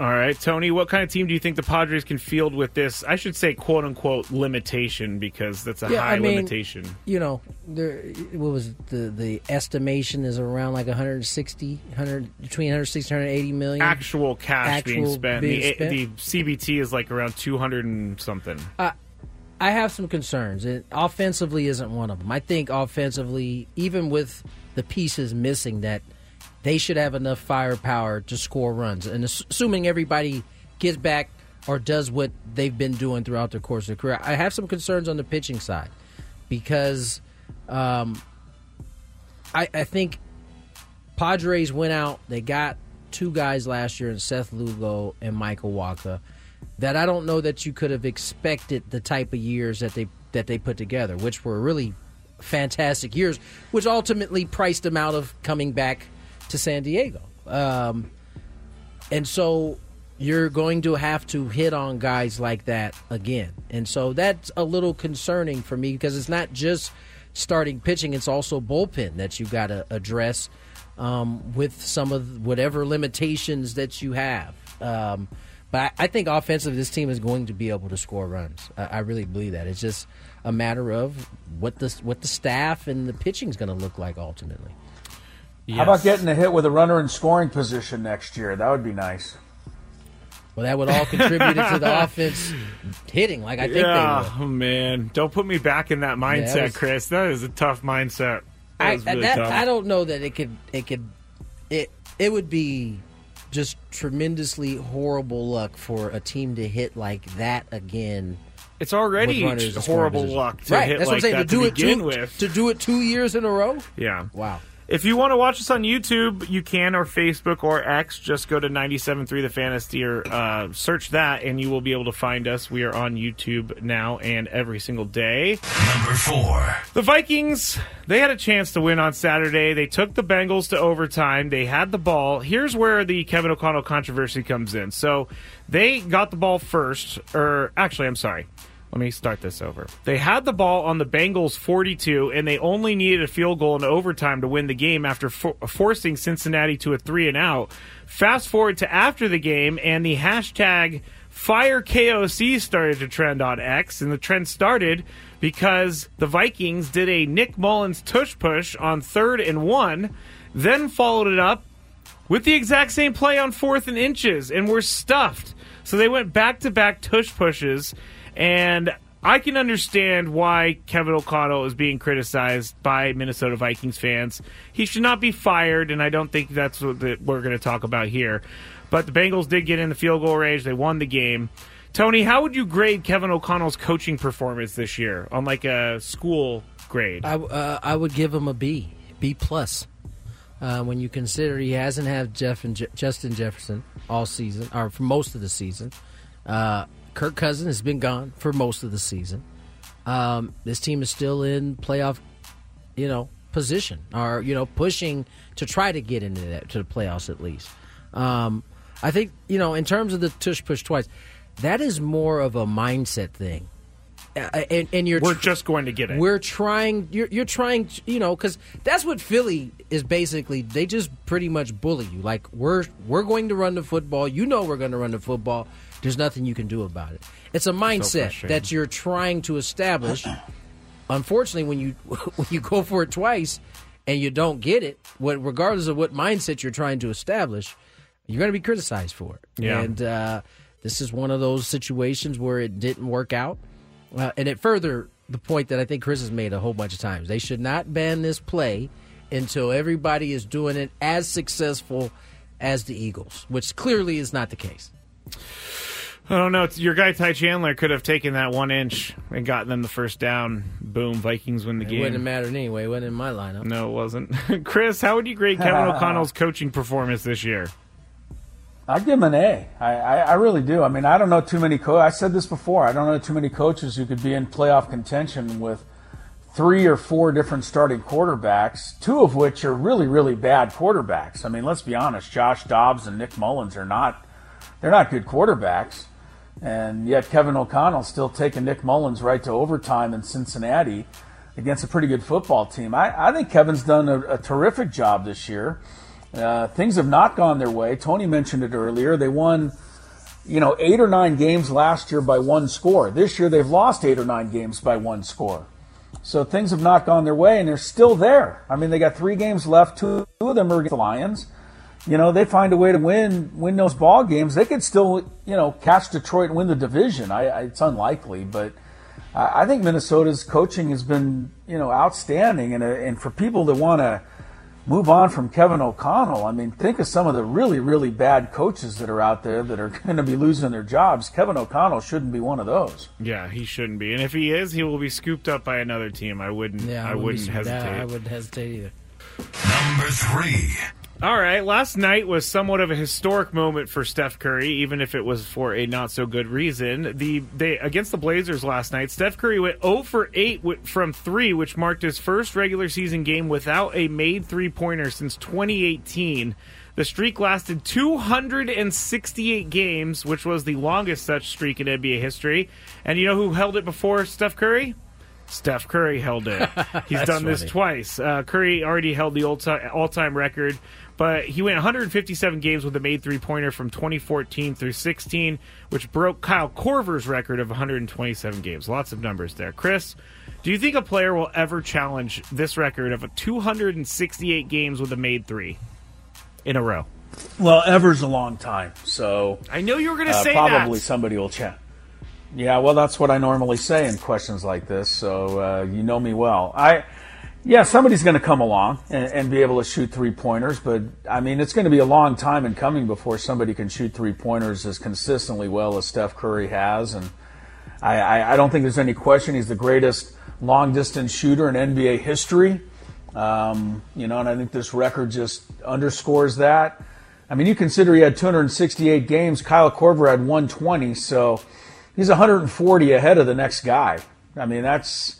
All right, Tony, what kind of team do you think the Padres can field with this? I should say "quote unquote" limitation because that's a
Yeah,
high
I mean,
limitation.
You know, there. What was it? the the estimation is around like 160, 100 between 160 and 180 million
Actual cash being
Actual
spent.
being
the,
spent?
the CBT is like around two hundred and something.
I, I have some concerns. And offensively isn't one of them. I think offensively, even with the pieces missing, that they should have enough firepower to score runs. And assuming everybody gets back or does what they've been doing throughout their course of their career, I have some concerns on the pitching side because um, I, I think Padres went out. They got two guys last year in Seth Lugo and Michael Wacha that I don't know that you could have expected the type of years that they that they put together, which were really fantastic years, which ultimately priced them out of coming back to San Diego. Um, and so you're going to have to hit on guys like that again. And so that's a little concerning for me because it's not just starting pitching, it's also bullpen that you got to address um, with some of whatever limitations that you have. Um, but I, think offensively, this team is going to be able to score runs. I, I really believe that. It's just a matter of what the what the staff and the pitching is going to look like ultimately.
How about getting a hit with a runner in scoring position next year? That would be nice.
Well, that would all contribute to the offense hitting, like I think
yeah,
they would.
oh man, don't put me back in that mindset,
that was-
Chris. That is a tough mindset. That
I,
really
that,
tough.
I don't know that it could it could it it would be just tremendously horrible luck for a team to hit like that again.
It's already
with runners in scoring
horrible luck to
right,
hit
that's
like
what I'm saying.
that
to do
to
it
begin
two,
with.
to do it two years in a row.
Yeah.
Wow.
If you want to watch us on YouTube, you can, or Facebook or X. Just go to 97.3 The Fantasy or uh, search that, and you will be able to find us. We are on YouTube now and every single day.
Number four.
The Vikings, they had a chance to win on Saturday. They took the Bengals to overtime. They had the ball. Here's where the Kevin O'Connell controversy comes in. So they got the ball first, or actually, I'm sorry. Let me start this over. They had the ball on the Bengals 42, and they only needed a field goal in overtime to win the game after for- forcing Cincinnati to a three and out. Fast forward to after the game, and the hashtag Fire KOC started to trend on X, and the trend started because the Vikings did a Nick Mullens tush push on third and one, then followed it up with the exact same play on fourth and inches, and were stuffed. So they went back to back tush pushes, and I can understand why Kevin O'Connell is being criticized by Minnesota Vikings fans. He should not be fired, and I don't think that's what the, we're going to talk about here. But the Bengals did get in the field goal range. They won the game. Tony, how would you grade Kevin O'Connell's coaching performance this year on like a school grade?
I, uh, I would give him a B, B plus. Uh, when you consider he hasn't had Jeff and Je- Justin Jefferson all season, or for most of the season. Uh, Kirk Cousins has been gone for most of the season. Um, this team is still in playoff, you know, position, or you know, pushing to try to get into that to the playoffs at least. Um, I think you know, in terms of the tush push twice, that is more of a mindset thing. Uh, and, and you're
we're just going to get it.
We're trying. You're, you're trying. You know, because that's what Philly is basically. They just pretty much bully you. Like we're we're going to run the football. You know we're going to run the football. There's nothing you can do about it. It's a mindset
frustrating.
that you're trying to establish. Unfortunately, when you when you go for it twice and you don't get it, what regardless of what mindset you're trying to establish, you're going to be criticized for it.
Yeah.
And uh, this is one of those situations where it didn't work out. Uh, and it further the point that I think Chris has made a whole bunch of times. They should not ban this play until everybody is doing it as successful as the Eagles, which clearly is not the case.
I don't know. It's, your guy Ty Chandler could have taken that one inch and gotten them the first down. Boom, Vikings win the
It
game.
wouldn't have mattered anyway. It wasn't in my lineup.
No, it wasn't. Chris, how would you grade Kevin O'Connell's coaching performance this year?
I give him an A. I, I, I really do. I mean, I don't know too many. Co- I said this before. I don't know too many coaches who could be in playoff contention with three or four different starting quarterbacks, two of which are really, really bad quarterbacks. I mean, let's be honest. Josh Dobbs and Nick Mullens are not. They're not good quarterbacks, and yet Kevin O'Connell still taking Nick Mullens right to overtime in Cincinnati against a pretty good football team. I, I think Kevin's done a, a terrific job this year. Uh, things have not gone their way. Tony mentioned it earlier. They won, you know, eight or nine games last year by one score. This year they've lost eight or nine games by one score. So things have not gone their way, and they're still there. I mean, they got three games left. Two of them are against the Lions. You know, they find a way to win win those ball games. They could still, you know, catch Detroit and win the division. I, I, it's unlikely, but I, I think Minnesota's coaching has been, you know, outstanding. And uh, and for people that want to move on from Kevin O'Connell. I mean, think of some of the really, really bad coaches that are out there that are going to be losing their jobs. Kevin O'Connell shouldn't be one of those.
Yeah, he shouldn't be. And if he is, he will be scooped up by another team. I wouldn't.
Yeah,
I, wouldn't
be-
hesitate.
I wouldn't hesitate either.
Number three.
All right, last night was somewhat of a historic moment for Steph Curry, even if it was for a not so good reason. The they against the Blazers last night, Steph Curry went 0 for 8 from 3, which marked his first regular season game without a made three-pointer since 2018. The streak lasted 268 games, which was the longest such streak in NBA history. And you know who held it before Steph Curry? Steph Curry held it. He's done this
funny.
twice. Uh, Curry already held the old all-time record, but he went 157 games with a made three-pointer from 2014 through 16, which broke Kyle Korver's record of 127 games. Lots of numbers there. Chris, do you think a player will ever challenge this record of a 268 games with a made three in a row?
Well, ever's a long time, so
I know you were going to
uh,
say
probably
that.
somebody will chat. Yeah, well, that's what I normally say in questions like this. So uh, you know me well. I, yeah, somebody's going to come along and, and be able to shoot three pointers, but I mean, it's going to be a long time in coming before somebody can shoot three pointers as consistently well as Steph Curry has. And I, I, I don't think there's any question he's the greatest long distance shooter in NBA history. Um, you know, and I think this record just underscores that. I mean, you consider he had 268 games. Kyle Korver had 120, so he's 140 ahead of the next guy. I mean, that's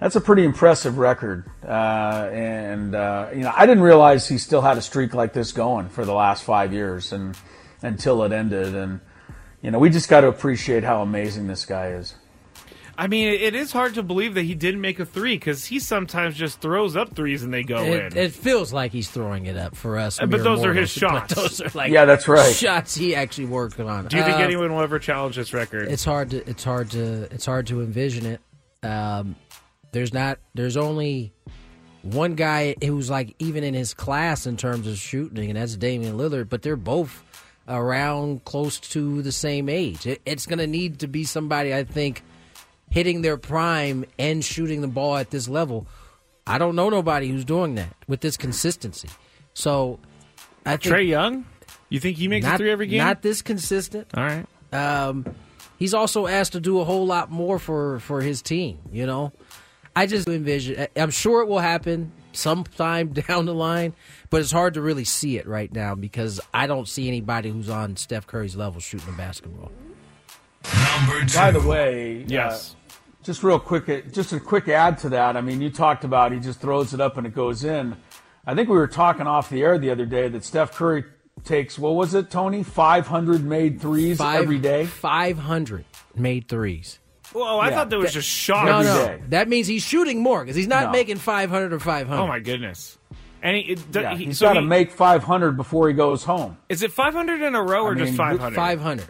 that's a pretty impressive record. Uh, and uh, you know, I didn't realize he still had a streak like this going for the last five years, and until it ended. And you know, we just got to appreciate how amazing this guy is.
I mean, it is hard to believe that he didn't make a three because he sometimes just throws up threes and they go
It,
in.
it feels like he's throwing it up for us.
Uh, but
mere
those are his shots.
Those are like
Yeah, that's right.
shots he actually worked on.
Do you think
Uh,
anyone will ever challenge this record?
It's hard to it's hard to it's hard to envision it. Um, there's not there's only one guy who's like even in his class in terms of shooting, and that's Damian Lillard. But they're both around close to the same age. It, it's going to need to be somebody I think hitting their prime and shooting the ball at this level. I don't know nobody who's doing that with this consistency. So I think
Trae Young? You think he makes a
not,
three every game?
Not this consistent.
All right.
Um, he's also asked to do a whole lot more for for his team. You know, I just envision. I- I'm sure it will happen sometime down the line, but it's hard to really see it right now because I don't see anybody who's on Steph Curry's level shooting the basketball.
Number two.
By the way,
Yes.
uh, just real quick, just a quick add to that. I mean, you talked about he just throws it up and it goes in. I think we were talking off the air the other day that Steph Curry takes what was it, Tony? Five hundred made threes
Five-
every day.
Five hundred made threes.
Well, I
Yeah.
thought that was just shots.
No,
Every
no,
day.
that means he's shooting more because he's not
No.
making 500 or 500.
Oh my goodness. And he, it,
Yeah,
he,
he's
so
got to
he-
make five hundred before he goes home.
Is it 500 in a row or
I
just
mean,
500?
500.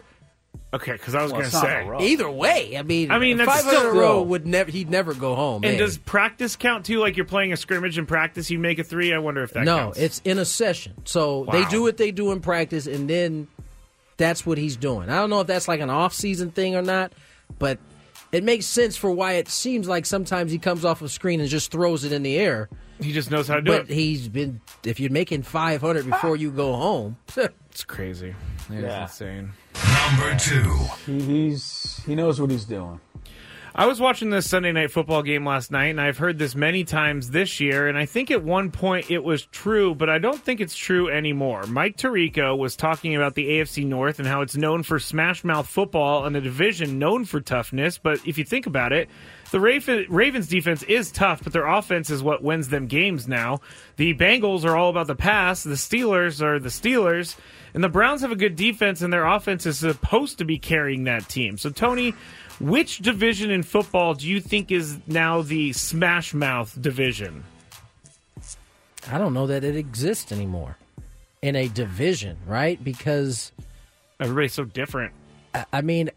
Okay, because I was
Well,
going
it's
to
not
say.
a row.
Either way, I mean,
I mean, that's
500 in a
still-
row would never. He'd never go home.
And
man.
does practice count too? Like you're playing a scrimmage in practice, you make a three. I wonder if that
no,
counts.
it's in a session. So they
Wow.
do what they do in practice, and then that's what he's doing. I don't know if that's like an off-season thing or not, but it makes sense for why it seems like sometimes he comes off a screen and just throws it in the air.
he just knows how to do
But
it.
But he's been if you're making 500 before you go home,
It's crazy. It is
Yeah.
insane.
Number two.
He, he's he knows what he's doing.
I was watching this Sunday night football game last night, and I've heard this many times this year, and I think at one point it was true, but I don't think it's true anymore. Mike Tirico was talking about the AFC North and how it's known for smash mouth football and a division known for toughness, but if you think about it, the Ravens defense is tough, but their offense is what wins them games now. The Bengals are all about the pass, the Steelers are the Steelers, and the Browns have a good defense, and their offense is supposed to be carrying that team. So, Tony, which division in football do you think is now the smash mouth division?
I don't know that it exists anymore in a division, right? Because
Everybody's so different.
I- I mean,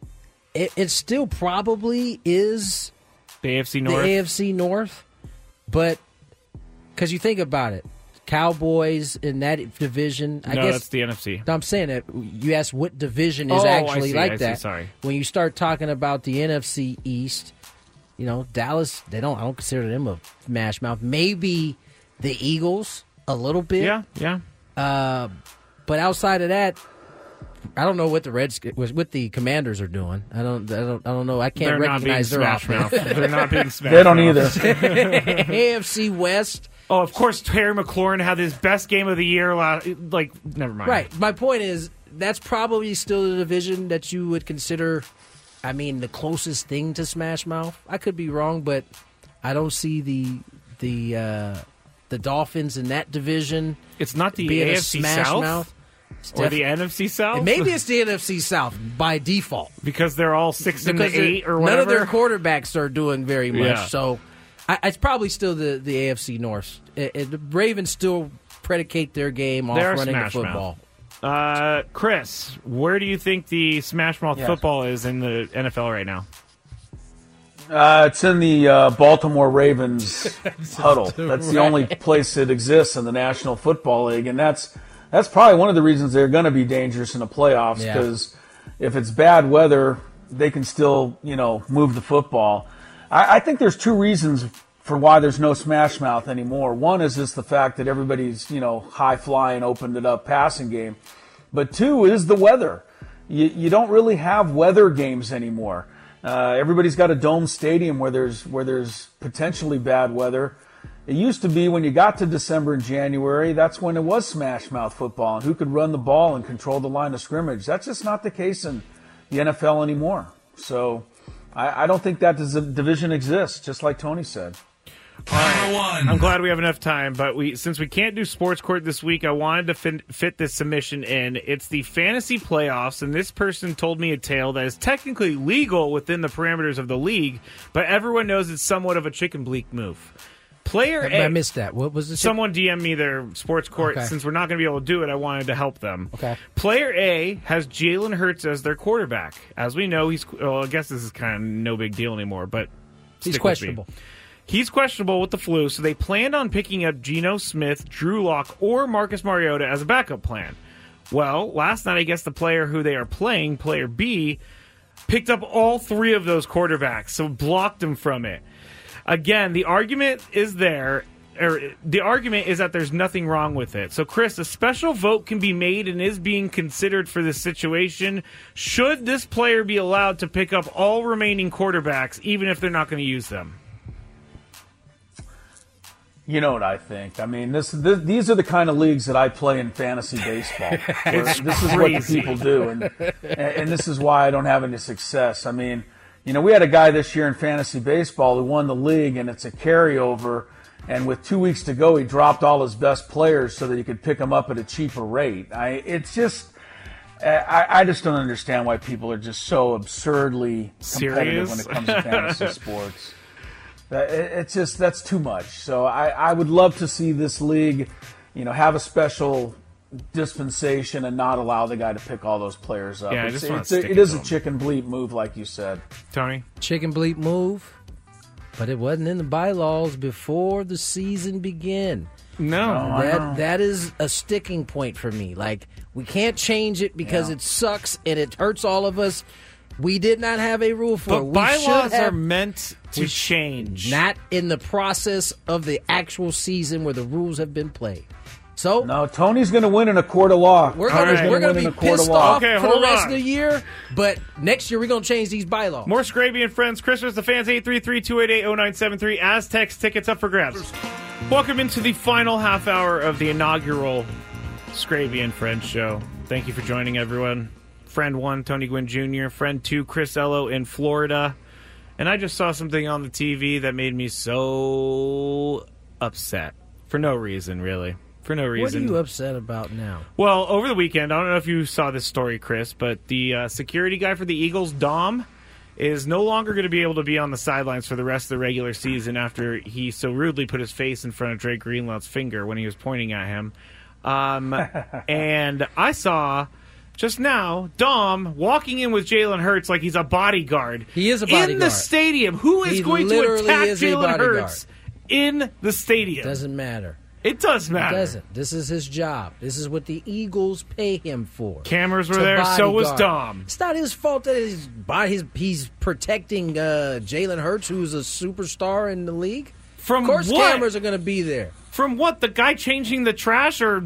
it, it still probably is
The AFC North.
the AFC North, but because you think about it, Cowboys in that division, I
no,
guess
that's the NFC.
I'm saying that you asked what division is
Oh, I
actually
see,
like
I see,
that.
sorry.
When you start talking about the NFC East, you know Dallas, they don't. I don't consider them a smash mouth. Maybe the Eagles a little bit.
Yeah, yeah.
Uh, but outside of that, I don't know what the Reds, what the Commanders are doing. I don't. I don't. I don't know. I can't
They're not being
recognize their
smash
offense.
mouth. They're not being smash
They don't
mouth.
either.
AFC West.
Oh, of course, Terry McLaurin had his best game of the year. Last, like, never mind.
Right. My point is that's probably still the division that you would consider. I mean, the closest thing to Smash Mouth. I could be wrong, but I don't see the the uh, the Dolphins in that division.
It's not the AFC
Smash
South?
Mouth. It's
Or
def-
the NFC South?
Maybe it's the NFC South by default
because they're all six and eight or whatever.
none of their quarterbacks are doing very much.
Yeah.
So I, it's probably still the, the AFC North. It, it- the Ravens still predicate their game off
They're
running the
Smash Mouth.
football.
Uh, Chris, where do you think the Smash Mouth
Yes.
football is in the NFL right now?
Uh, it's in the uh, Baltimore Ravens huddle. That's the only place it exists in the National Football League, and that's that's probably one of the reasons they're going to be dangerous in the playoffs
Yeah.
because if it's bad weather, they can still you know move the football. I, I think there's two reasons for why there's no Smash Mouth anymore. One is just the fact that everybody's you know high flying, opened it up passing game, but two is the weather. You, you don't really have weather games anymore. Uh, everybody's got a dome stadium where there's where there's potentially bad weather. It used to be when you got to December and January, that's when it was smash mouth football and who could run the ball and control the line of scrimmage. That's just not the case in the NFL anymore. So I, I don't think that dis- division exists, just like Tony said.
I'm glad we have enough time, but we since we can't do sports court this week, I wanted to fit, fit this submission in. It's the fantasy playoffs, and this person told me a tale that is technically legal within the parameters of the league, but everyone knows it's somewhat of a chicken bleak move. Player
I,
A,
I missed that. What was the
Someone DM me their sports court.
Okay.
Since we're not going to be able to do it, I wanted to help them.
Okay.
Player A has Jalen Hurts as their quarterback. As we know, he's. Well, I guess this is kind of no big deal anymore, but
He's
stick with me.
questionable.
He's questionable with the flu, so they planned on picking up Geno Smith, Drew Lock, or Marcus Mariota as a backup plan. Well, last night, I guess the player who they are playing, player B, picked up all three of those quarterbacks, so blocked them from it. Again, the argument is there. Or the argument is that there's nothing wrong with it. So, Chris, a special vote can be made and is being considered for this situation. Should this player be allowed to pick up all remaining quarterbacks, even if they're not going to use them?
You know what I think. I mean, this, this these are the kind of leagues that I play in fantasy baseball. This is what the people do, and and this is why I don't have any success. I mean, you know, we had a guy this year in fantasy baseball who won the league, and it's a carryover. And with two weeks to go, he dropped all his best players so that he could pick them up at a cheaper rate. I, it's just, I, I just don't understand why people are just so absurdly competitive
Serious?
when it comes to fantasy sports. It's just that's too much. So I, I would love to see this league, you know, have a special dispensation and not allow the guy to pick all those players up.
Yeah, I
it's,
just wanna
it's a,
stick
it
it
is
to
a
him.
chicken bleep move, like you said.
Tony,
chicken bleep move, but it wasn't in the bylaws before the season began.
No,
I
that that is a sticking point for me. Like we can't change it because
Yeah.
it sucks and it hurts all of us. We did not have a rule for
But
it. We
bylaws
have-
are meant to
we
change.
Not in the process of the actual season where the rules have been played. So
No, Tony's going to win in a court of law.
we're gonna, we're
win
gonna be pissed off
Okay,
for the rest
on.
of the year, but next year we're gonna change these bylaws.
More Scraby and Friends, Christmas, the fans, 833-288-0973. Aztecs tickets up for grabs. Welcome into the final half hour of the inaugural Scraby and Friends show. Thank you for joining, everyone. Friend one, Tony Gwynn Jr., friend two, Chris Ello in Florida. And I just saw something on the TV that made me so upset. For no reason, really. For no reason.
What are you upset about now?
Well, over the weekend, I don't know if you saw this story, Chris, but the uh, security guy for the Eagles, Dom, is no longer going to be able to be on the sidelines for the rest of the regular season after he so rudely put his face in front of Drake Greenlaw's finger when he was pointing at him. Um, and I saw just now Dom walking in with Jalen Hurts like he's a bodyguard.
He is a bodyguard.
in the stadium. Who is
He
going to attack
is a
Jalen. Hurts in the stadium?
Doesn't matter.
It does matter.
It doesn't. This is his job. This is what the Eagles pay him for.
Cameras were there, so was
bodyguard.
Dom.
It's not his fault that he's by his he's protecting uh, Jalen Hurts, who's a superstar in the league.
From
of course,
what?
cameras are going to be there.
From what? The guy changing the trash or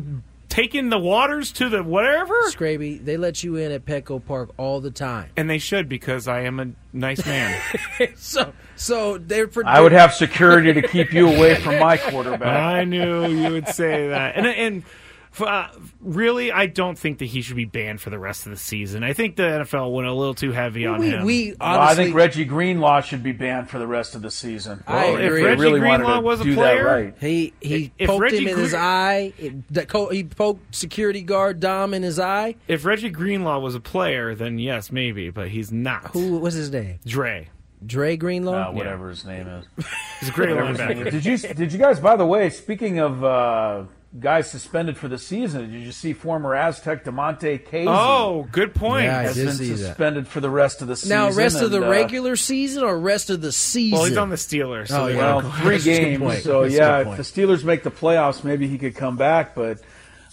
taking the waters to the whatever?
Scraby, they let you in at Petco Park all the time.
And they should because I am a nice man.
so, so they're. Pro-
I would have security to keep you away from my quarterback.
I knew you would say that. And and uh, really, I don't think that he should be banned for the rest of the season. I think the NFL went a little too heavy on
we,
him.
we
Well, I think Reggie Greenlaw should be banned for the rest of the season.
I
Well, if
agree.
they
Reggie
really
Greenlaw was a player?
That right.
He he
If
poked
Reggie
him in his eye. It, that co- he poked security guard Dom in his eye.
if Reggie Greenlaw was a player, then yes, maybe, but he's not.
Who was his name?
Dre.
Dre Greenlaw.
Uh, whatever his name is.
He's a great
Whatever his name
linebacker.
Did you did you guys? By the way, speaking of uh, guys suspended for the season, did you see former Aztec Damontae Kazee?
Oh, good point.
Yeah, I
has
did
been
see that.
suspended for the rest of the season.
Now, rest of the
uh,
regular season or rest of the season?
Well, he's on the Steelers. So
Oh, yeah.
Well, three
That's a good
games. So
That's
yeah, if the Steelers make the playoffs, maybe he could come back. But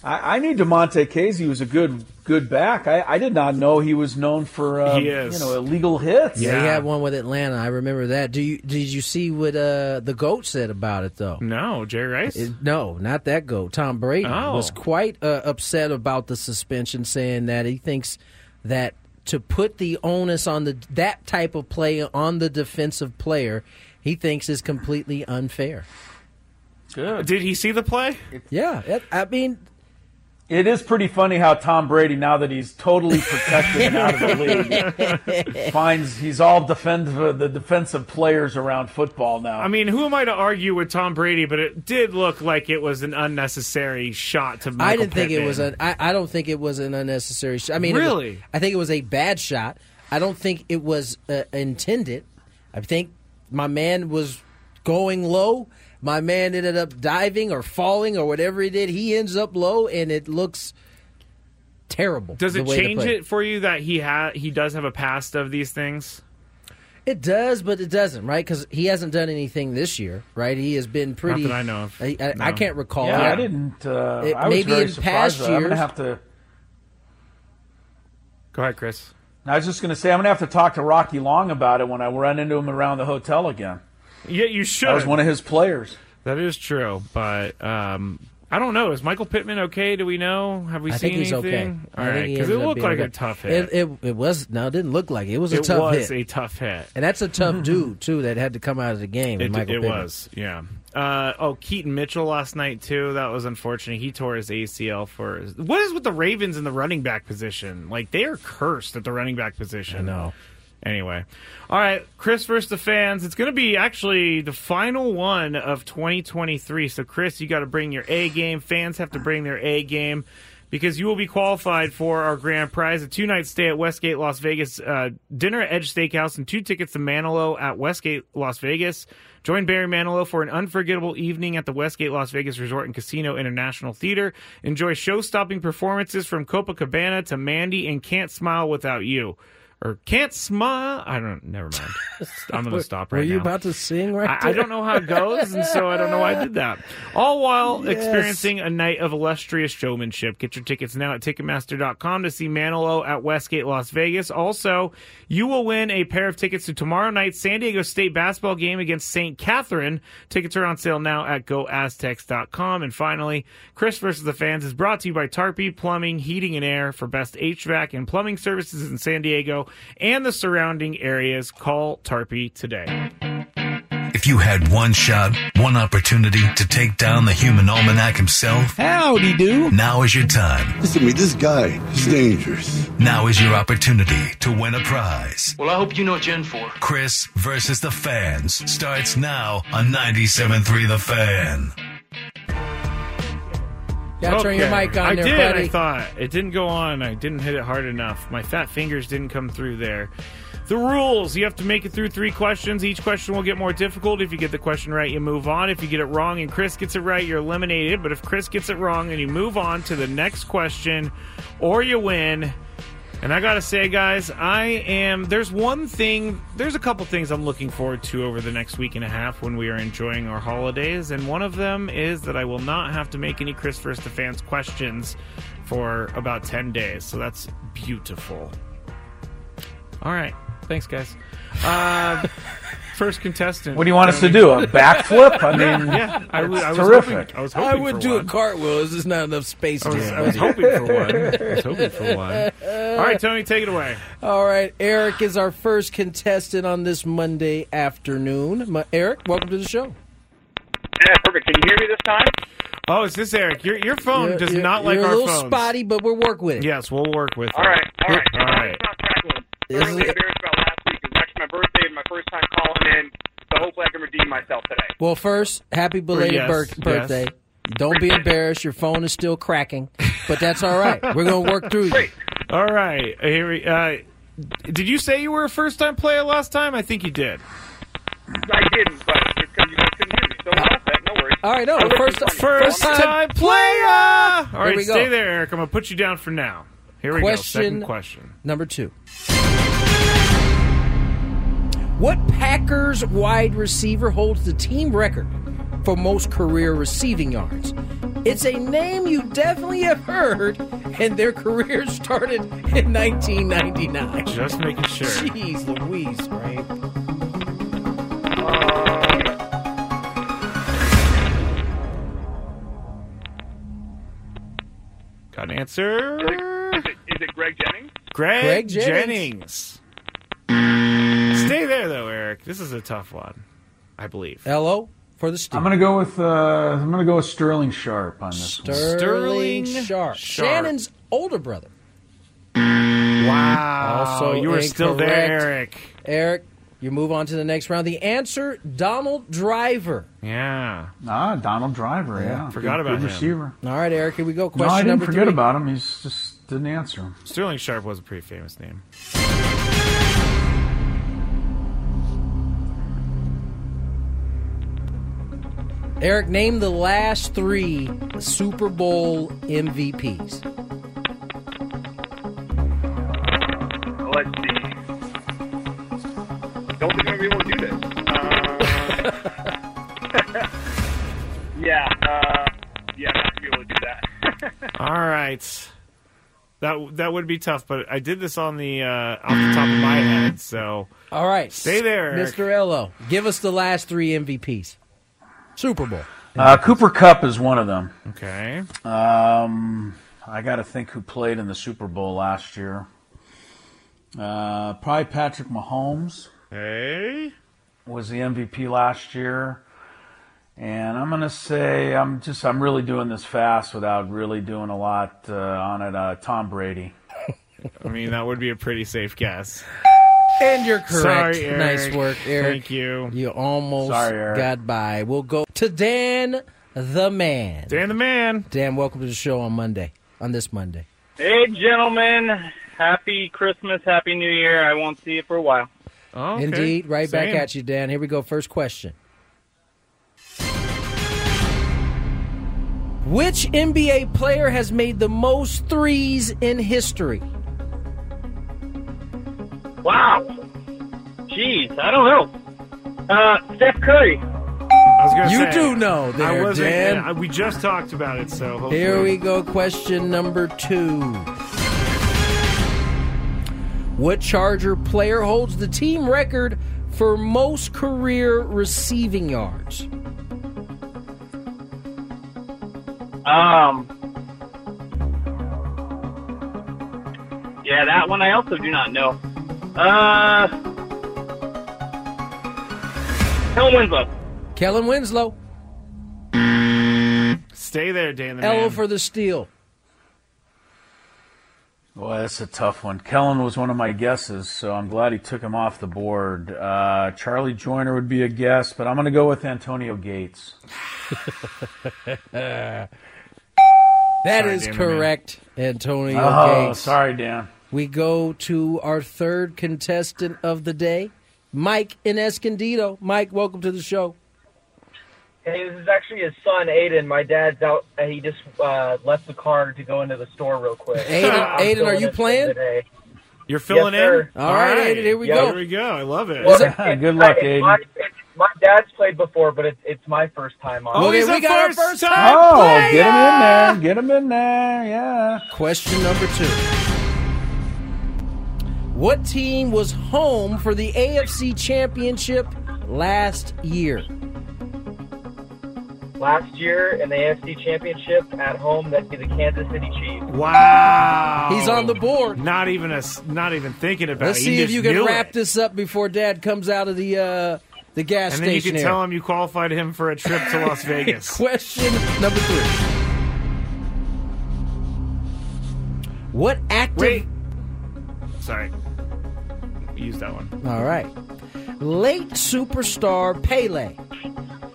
I, I knew Damontae Kazee was a good good back. I, I did not know he was known for uh,
He is.
you know illegal hits.
Yeah, he had one with Atlanta. I remember that. Do you did you see what uh, the goat said about it though?
No, Jerry Rice.
It- no, not that goat. Tom Brady
Oh.
was quite uh, upset about the suspension, saying that he thinks that to put the onus on the that type of play on the defensive player, he thinks is completely unfair.
Good.
Did he see the play?
Yeah, it- I mean,
It is pretty funny how Tom Brady, now that he's totally protected and out of the league, finds he's all defensive, the defensive players around football now.
I mean, who am I to argue with Tom Brady? But it did look like it was an unnecessary shot to. Michael
I didn't think it was an. I, I don't think it was an unnecessary. shot. I mean, it was-
Really?
I think it was a bad shot. I don't think it was uh, intended. I think my man was going low. My man ended up diving or falling or whatever he did. He ends up low, and it looks terrible.
Does it change
play.
it for you that he ha- he does have a past of these things?
It does, but it doesn't, right? Because he hasn't done anything this year, right? He has been pretty.
that I know of.
I, I,
No.
I can't recall.
yeah, I didn't. Uh,
It-
I was
maybe
very
in
surprised.
past
with that. I'm gonna have to.
Go ahead, Chris.
I was just going to say I'm going to have to talk to Rocky Long about it when I run into him around the hotel again.
Yeah, you should.
That was one of his players.
That is true, but um, I don't know. Is Michael Pittman okay? Do we know? Have we
I
seen
think he's
anything?
okay.
All
I
right,
think he
because it looked like
okay.
a tough hit.
It, it, it was no, it didn't look like it. It was a
It
tough
was
hit,
a tough hit.
and that's a tough dude too that had to come out of the game.
It,
Michael
it
Pittman.
was, yeah. Uh, oh, Keaton Mitchell last night too. That was unfortunate. He tore his ACL for. What is with the Ravens in the running back position? Like they are cursed at the running back position.
I know.
Anyway, all right, Chris versus the fans. It's going to be actually the final one of 2023. So, Chris, you got to bring your A game. Fans have to bring their A game because you will be qualified for our grand prize a two night stay at Westgate Las Vegas, uh, dinner at Edge Steakhouse, and two tickets to Manilow at Westgate Las Vegas. Join Barry Manilow for an unforgettable evening at the Westgate Las Vegas Resort and Casino International Theater. Enjoy show stopping performances from Copacabana to Mandy and Can't Smile Without You. Or can't smile. I don't. Never mind. I'm going to stop right now.
Were you about to sing right?
I, I don't know how it goes, and so I don't know why I did that. All while
Yes.
experiencing a night of illustrious showmanship. Get your tickets now at Ticketmaster.com to see Manilow at Westgate, Las Vegas. Also, you will win a pair of tickets to tomorrow night's San Diego State basketball game against St. Catherine. Tickets are on sale now at GoAztecs.com. And finally, Chris versus the Fans is brought to you by Tarpey Plumbing, Heating and Air for best HVAC and plumbing services in San Diego and the surrounding areas. Call Tarpey today.
If you had one shot, one opportunity to take down the human almanac himself,
Howdy do.
now is your time.
Listen to me, this guy is dangerous.
Now is your opportunity to win a prize.
Well, I hope you know Gen 4.
Chris versus the fans starts now on 97.3 The Fan.
Gotta turn your mic on
I
there,
did.
buddy.
I thought it didn't go on. I didn't hit it hard enough. My fat fingers didn't come through there. The rules: you have to make it through three questions. Each question will get more difficult. If you get the question right, you move on. If you get it wrong and Chris gets it right, you're eliminated. But if Chris gets it wrong, and you move on to the next question, or you win. And I gotta say, guys, I am. There's one thing. There's a couple things I'm looking forward to over the next week and a half when we are enjoying our holidays, and one of them is that I will not have to make any Chris First Fans questions for about ten days. So that's beautiful. All right, thanks, guys. Uh, first contestant.
What do you want us to do? A backflip? I mean,
yeah, I, was- I was
terrific.
hoping- I was
I would
for
do
one.
a cartwheel. There's just not enough space.
I was,
there,
I was hoping for one. I was hoping for one. All right, Tony, take it away.
All right, Eric is our first contestant on this Monday afternoon. Ma- Eric, welcome to the show.
Yeah, perfect. Can you hear me this time?
Oh, is this Eric? Your your phone
You're-
does
you're-
not like
you're
our
a little
phones.
spotty, but we'll work with it.
Yes, we'll work with
All
it.
right, all right.
All right.
It's not crackling.
This
embarrassed about last week. It was actually my birthday and my first time calling in, so hopefully I can redeem myself today.
Well, first, happy belated
Yes,
bir-
yes.
birthday. Don't be embarrassed. Your phone is still cracking, but that's all right. We're going to work through you.
All right. Here we, uh, did you say you were a first time player last time? I think you did.
I didn't, but it's because you guys couldn't hear me. So enough that. No worries.
All right, no, first-
First
First
time player. All right,
we go.
stay there, Eric. I'm gonna put you down for now. Here we
Question-
go. Second question.
Number two. What Packers wide receiver holds the team record for most career receiving yards? It's a name you definitely have heard, and their career started in 1999.
Just making sure.
Jeez Louise, right?
Uh, Got an answer?
Is it, is it Greg Jennings?
Greg,
Greg
Jennings. Stay there though, Eric. This is a tough one. I believe.
Hello? for the steal.
I'm gonna go with uh, I'm gonna go with Sterling Sharpe on this. one.
Sterling,
Sterling
Sharpe.
Sharpe.
Shannon's older brother.
Wow.
Also,
you were still there. Eric.
Eric, you move on to the next round. The answer: Donald Driver.
Yeah.
Ah, Donald Driver. Yeah,
Forgot
Good-
about
good
him.
receiver.
All right, Eric. Here we go.
Question No,
Question
I didn't
number
forget
three.
about him. He's just didn't answer him.
Sterling Sharpe was a pretty famous name.
Eric, name the last three Super Bowl MVPs.
All right. That that would be tough, but I did this on the uh, off the top of my head, so
All right,
Stay there,
Mr. Ello. Give us the last three MVPs. Super Bowl.
Uh, Cooper Kupp is one of them.
Okay.
Um, I got to think who played in the Super Bowl last year. Uh, probably Patrick Mahomes.
Hey.
Was the MVP last year. And I'm gonna say I'm just I'm really doing this fast without really doing a lot uh, on it. Uh, Tom Brady.
I mean, that would be a pretty safe guess.
And you're correct.
Sorry, Eric.
Nice work, Eric.
Thank you.
You almost
Sorry, Eric.
got by. We'll go to Dan the man.
Dan the man.
Dan, welcome to the show on Monday. On this Monday.
hey, gentlemen, happy Christmas, happy New Year. I won't see you for a while.
Oh, okay.
Indeed. Right back at you, Dan. Here we go. First question. Which NBA player has made the most threes in history?
Wow. Jeez, I don't know. Uh, Steph Curry.
I was gonna
You
say,
do know
I
there,
wasn't.
Dan.
I- we just talked about it, so hopefully.
Here we go. Question number two. What Charger player holds the team record for most career receiving yards?
Um. Yeah, that one I also do not know. Uh. Kellen Winslow.
Kellen Winslow.
Stay there, Dan the
Elo
man.
for the steal.
Boy, that's a tough one. Kellen was one of my guesses, so I'm glad he took him off the board. Uh, Charlie Joiner would be a guess, but I'm going to go with Antonio Gates.
That
Sorry,
is
Dan, man.
correct, Antonio
Oh,
Gates.
sorry, Dan.
We go to our third contestant of the day, Mike in Escondido. Mike, welcome to the show.
Hey, this is actually his son, Aiden. My dad's out. He just uh, left the car to go into the store real quick.
Aiden- Aiden, are you playing?
today.
You're filling
Yes, sir.
in.
All right, Aiden, here we
Yeah.
go.
Here we go. I love it.
Well, it's-
Good luck, Aiden.
It's- my dad's played before, but it's it's my first time on.
Oh,
Okay,
he's
we
a
got our
first
first
time
time
Oh,
player.
get him in there. Get him in there. Yeah.
Question number two. What team was home for the AFC Championship last year?
Last year in the AFC Championship at home, that'd be the Kansas City Chiefs.
Wow.
He's on the board.
Not even a. s- Not even thinking about it.
Let's
it.
see
He
if
just
you can wrap
it.
this up before Dad comes out of the uh, the gas
And then you
station.
can tell him you qualified him for a trip to Las Vegas.
Question number three. What active?
Wait. Sorry. Use that one.
All right. Late superstar Pele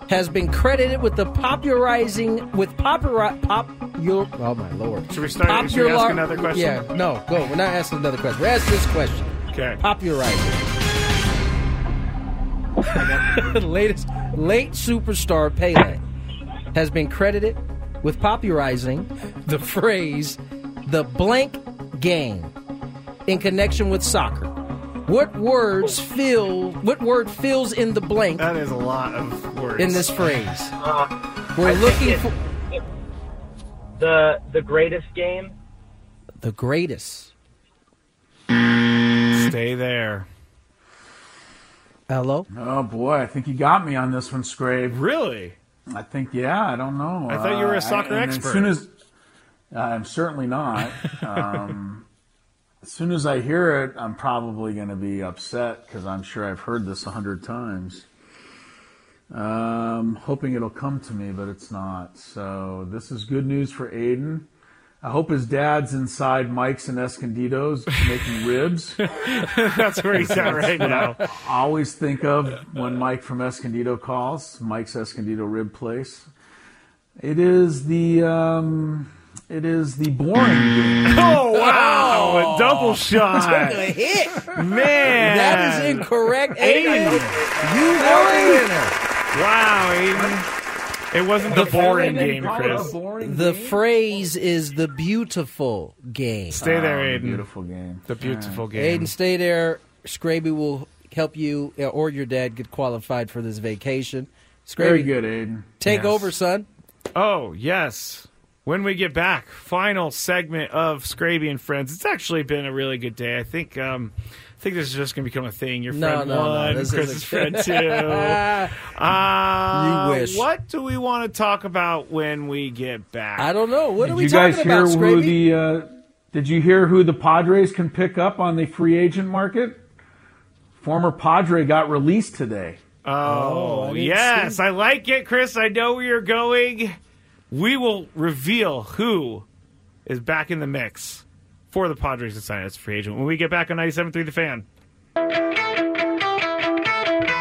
has been credited with the popularizing with popular pop. Your, oh my lord!
Should we start? Should we ask another question?
Yeah, no, go. We're not asking another question. We're asking this question.
Okay.
Popularizing. Latest late superstar Pele has been credited with popularizing the phrase "the blank game" in connection with soccer. What words fill? What word fills in the blank
That is a lot of words
in this phrase?
Uh,
We're
I
looking for
the the greatest game.
the greatest.
Stay there.
Hello.
Oh boy, I think you got me on this one, Scrape.
Really?
I think yeah. I don't know.
I thought you were a
Uh,
soccer expert.
As soon as I'm certainly not. Um, as soon as I hear it, I'm probably going to be upset because I'm sure I've heard this a hundred times. Um, hoping it'll come to me, but it's not. So this is good news for Aiden. I hope his dad's inside Mike's and Escondido's making ribs.
That's where he's at right now.
I always think of when Mike from Escondido calls, Mike's Escondido Rib Place. It is the um, it is the boring game.
Oh wow! A double shot.
A hit.
Man,
That is incorrect. Aiden, you are the winner.
Wow, Aiden. It wasn't the boring game, Chris.
The phrase is the beautiful game.
Stay there,
Oh,
Aiden.
Beautiful game.
The beautiful game.
Aiden, stay there. Scraby will help you uh, or your dad get qualified for this vacation. Scraby,
Very good, Aiden.
Take
Yes.
over, son.
Oh, yes. When we get back, final segment of Scraby and Friends. It's actually been a really good day. I think um, I think this is just going to become a thing. Your
No,
friend
no, no,
one,
this
Chris's friend two. Uh,
You wish.
What do we want to talk about when we get back?
I don't know. What
did
are we
you
talking
guys hear
about,
who the? Uh, did you hear who the Padres can pick up on the free agent market? Former Padre got released today.
Oh,
I
yes.
see.
I like it, Chris. I know where you're going. We will reveal who is back in the mix for the Padres to sign as a free agent when we get back on 97.3 The Fan.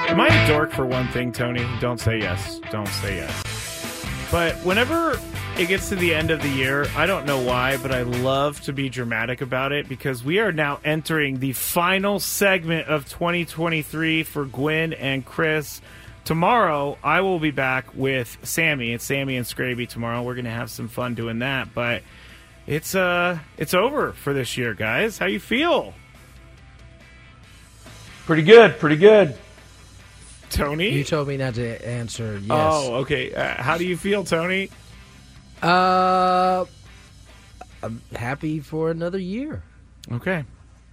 Am I a dork for one thing, Tony? Don't say yes. Don't say yes. But whenever it gets to the end of the year, I don't know why, but I love to be dramatic about it because we are now entering the final segment of 2023 for Gwynn and Chris. Tomorrow, I will be back with Sammy. It's Sammy and Scraby tomorrow. We're going to have some fun doing that, but it's uh it's over for this year, guys. How you feel?
Pretty good. Pretty good.
Tony?
You told me not to answer yes.
Oh, okay. Uh, how do you feel, Tony?
Uh, I'm happy for another year.
Okay.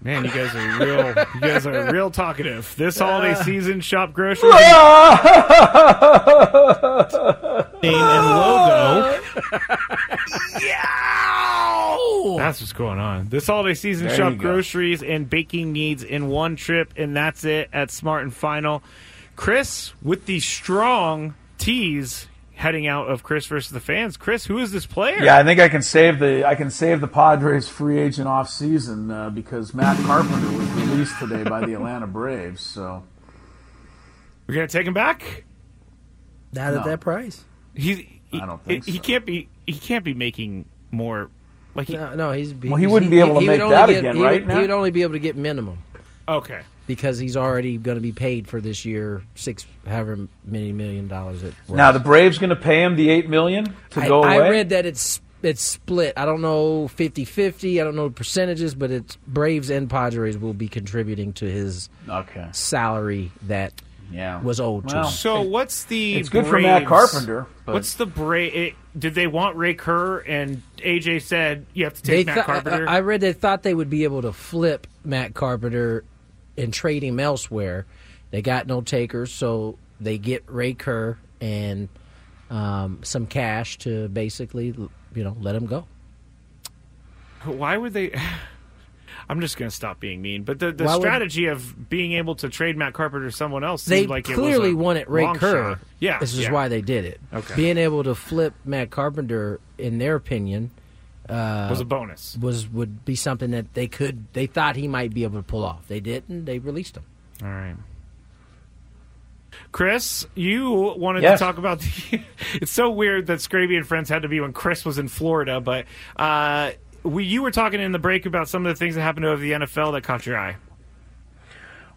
Man, you guys are real. you guys are real talkative. This holiday season, shop groceries name and logo. That's what's going on. This holiday season,
There
shop groceries and baking needs in one trip, and that's it at Smart and Final. Chris with the strong tease heading out of Chris versus the fans. Chris, who is this player?
Yeah, I think I can save the I can save the Padres free agent off season uh, because Matt Carpenter was released today by the Atlanta Braves. So
we're gonna take him back.
Not
No.
at that price.
He's he,
I don't think
he
so.
can't be he can't be making more like he,
No, no he's.
Well, he wouldn't be able to
would
make that
get-
again,
he
right,
Would,
Matt?
he would only be able to get minimum
okay.
because he's already going to be paid for this year six, however many million dollars it. Was.
now the Braves going to pay him the eight million to
I,
go
I read that it's it's split. I don't know 50-50. I don't know the percentages, but it's Braves and Padres will be contributing to his
okay.
salary that
Yeah.
was owed to
Well,
him.
So what's the
It's good for Matt Carpenter, but-
What's the Bra Did they want Ray Kerr and AJ said you have to
They
take Matt
thought-
Carpenter?
I I read they thought they would be able to flip Matt Carpenter and trade him elsewhere. They got no takers, so they get Ray Kerr and um, some cash to basically, you know, let him go.
Why would they? I'm just going to stop being mean. But the, the
Why would-
strategy of being able to trade Matt Carpenter to someone else
They
seemed like
clearly
it was a
wanted Ray Kerr.
shot. Yeah,
this is
yeah.
why they did it.
Okay.
being able to flip Matt Carpenter, in their opinion, uh,
was a bonus.
was would be something that they could. They thought he might be able to pull off. They didn't. They released him.
All right. Chris, you wanted
Yes.
to talk about the. it's so weird that Scraby and Friends had to be when Chris was in Florida, but uh, we you were talking in the break about some of the things that happened over the NFL that caught your eye.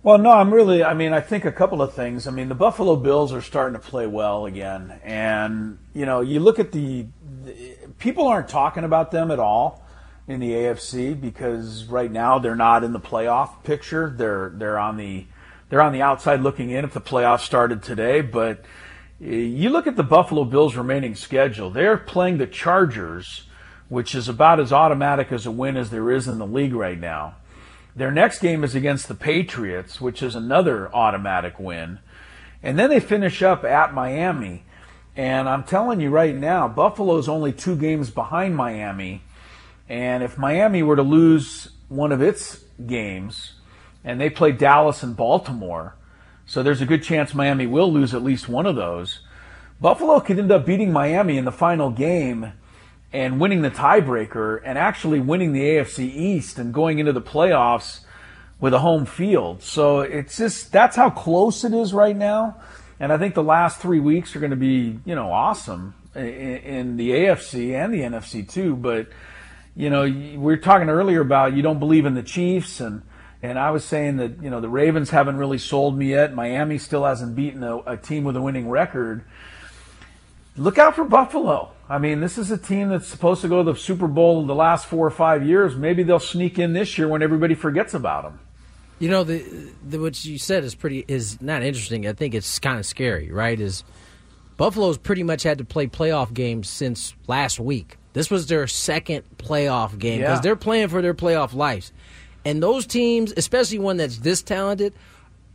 Well, no, I'm really. I mean, I think a couple of things. I mean, the Buffalo Bills are starting to play well again, and you know, you look at the, the people aren't talking about them at all in the AFC because right now they're not in the playoff picture. They're they're on the they're on the outside looking in if the playoffs started today, but uh, you look at the Buffalo Bills remaining schedule. They're playing the Chargers, which is about as automatic as a win as there is in the league right now. Their next game is against the Patriots, which is another automatic win. And then they finish up at Miami. And I'm telling you right now, Buffalo's only two games behind Miami. And if Miami were to lose one of its games, and they play Dallas and Baltimore, So there's a good chance Miami will lose at least one of those. Buffalo could end up beating Miami in the final game and winning the tiebreaker and actually winning the AFC East and going into the playoffs with a home field. So it's just that's how close it is right now. And I think the last three weeks are going to be, you know, awesome in, the AFC and the NFC too. But, you know, we were talking earlier about you don't believe in the Chiefs and, and I was saying that, you know, the Ravens haven't really sold me yet. Miami still hasn't beaten a, a team with a winning record. Look out for Buffalo. I mean, this is a team that's supposed to go to the Super Bowl the last four or five years. Maybe they'll sneak in this year when everybody forgets about them.
You know, the, the what you said is pretty is not interesting. I think it's kind of scary, right? Is Buffalo's pretty much had to play playoff games since last week. This was their second playoff game because
Yeah.
they're playing for their playoff lives. And those teams, especially one that's this talented,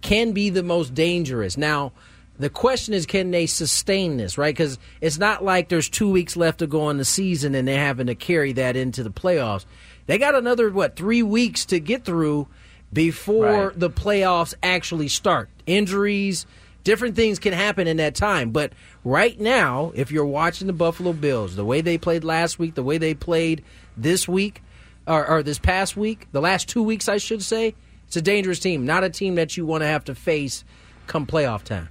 can be the most dangerous. Now, the question is, can they sustain this, right? Because it's not like there's two weeks left to go in the season and they're having to carry that into the playoffs. They got another, what, three weeks to get through before
Right.
the playoffs actually start. Injuries, different things can happen in that time. But right now, if you're watching the Buffalo Bills, the way they played last week, the way they played this week, or, or this past week, the last two weeks, I should say, it's a dangerous team. Not a team that you want to have to face come playoff time.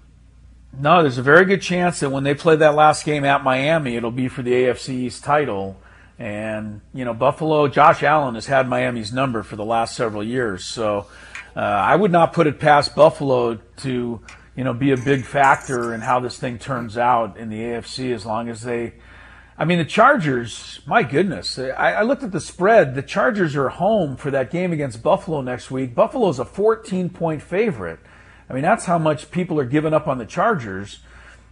No, there's a very good chance that when they play that last game at Miami, it'll be for the AFC East title. And, you know, Buffalo, Josh Allen has had Miami's number for the last several years. So uh, I would not put it past Buffalo to, you know, be a big factor in how this thing turns out in the AFC as long as they. I mean, the Chargers, my goodness. I, I looked at the spread. The Chargers are home for that game against Buffalo next week. Buffalo's a 14 point favorite. I mean, that's how much people are giving up on the Chargers.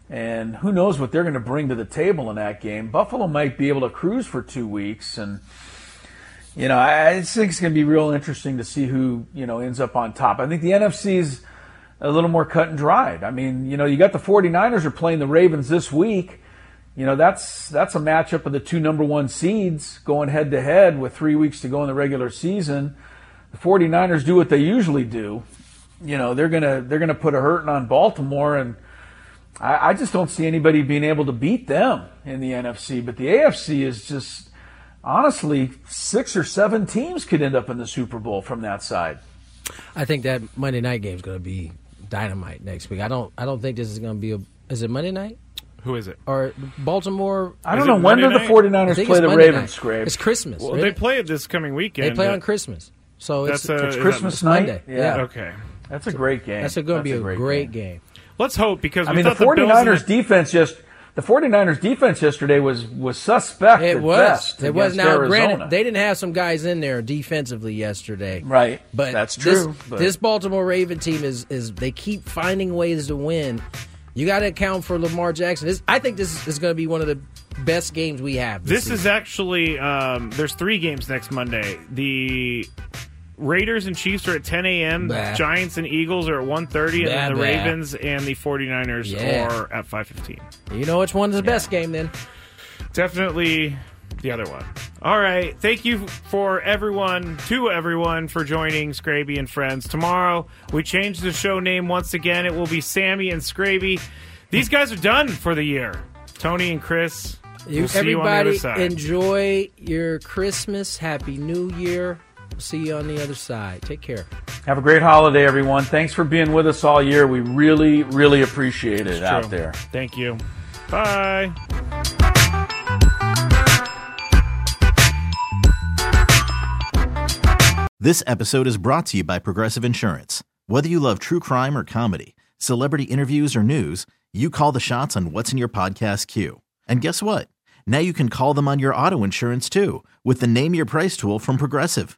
And who knows what they're going to bring to the table in that game. Buffalo might be able to cruise for two weeks. And, you know, I, think it's going to be real interesting to see who, you know, ends up on top. I think the NFC is a little more cut and dried. I mean, you know, you got the 49ers are playing the Ravens this week. You know, that's that's a matchup of the two number one seeds going head to head with three weeks to go in the regular season. The 49ers do what they usually do. You know, they're gonna they're gonna put a hurting on Baltimore and I, I just don't see anybody being able to beat them in the NFC. But the AFC is just honestly six or seven teams could end up in the Super Bowl from that side.
I think that Monday night game is going to be dynamite next week. I don't. I don't think this is going to be a. Is it Monday night
Who is it?
or Baltimore?
I don't know when do the
night?
49ers play
it's
the
Monday
Ravens,
night.
Scrape.
It's Christmas.
Well,
right?
they play it this coming weekend.
They play on Christmas, so
That's
it's,
a-
It's Christmas night.
Monday. Yeah.
Okay.
That's a great game.
That's going to be a
That's
great, game.
Let's hope because
I
we
mean, the
thought Bills and
49ers defense just the 49ers defense yesterday was was suspect
It
at
was.
best
It was. Now,
Arizona.
granted, they didn't have some guys in there defensively yesterday,
Right.
But
That's
this-
true, but-
This Baltimore Raven team is is they keep finding ways to win. You got to account for Lamar Jackson. This, I think this is going to be one of the best games we have.
This
season.
is actually um, there's three games next Monday. The Raiders and Chiefs are at 10 a.m.
Bah.
Giants and Eagles are at 1.30, and then the
bah.
Ravens and the 49ers
Yeah.
are at 5.15.
You know which one's the best game then?
Definitely the other one. All right. Thank you for everyone, to everyone, for joining Scraby and Friends. Tomorrow, we change the show name once again. It will be Sammy and Scraby. These guys are done for the year. Tony and Chris.
You,
we'll see you on the other
everybody
side.
enjoy your Christmas. Happy New Year. See you on the other side. Take care.
Have a great holiday, everyone. Thanks for being with us all year. We really, really appreciate it out there.
Thank you. Bye.
This episode is brought to you by Progressive Insurance. Whether you love true crime or comedy, celebrity interviews or news, you call the shots on what's in your podcast queue. And guess what? Now you can call them on your auto insurance too with the Name Your Price tool from Progressive.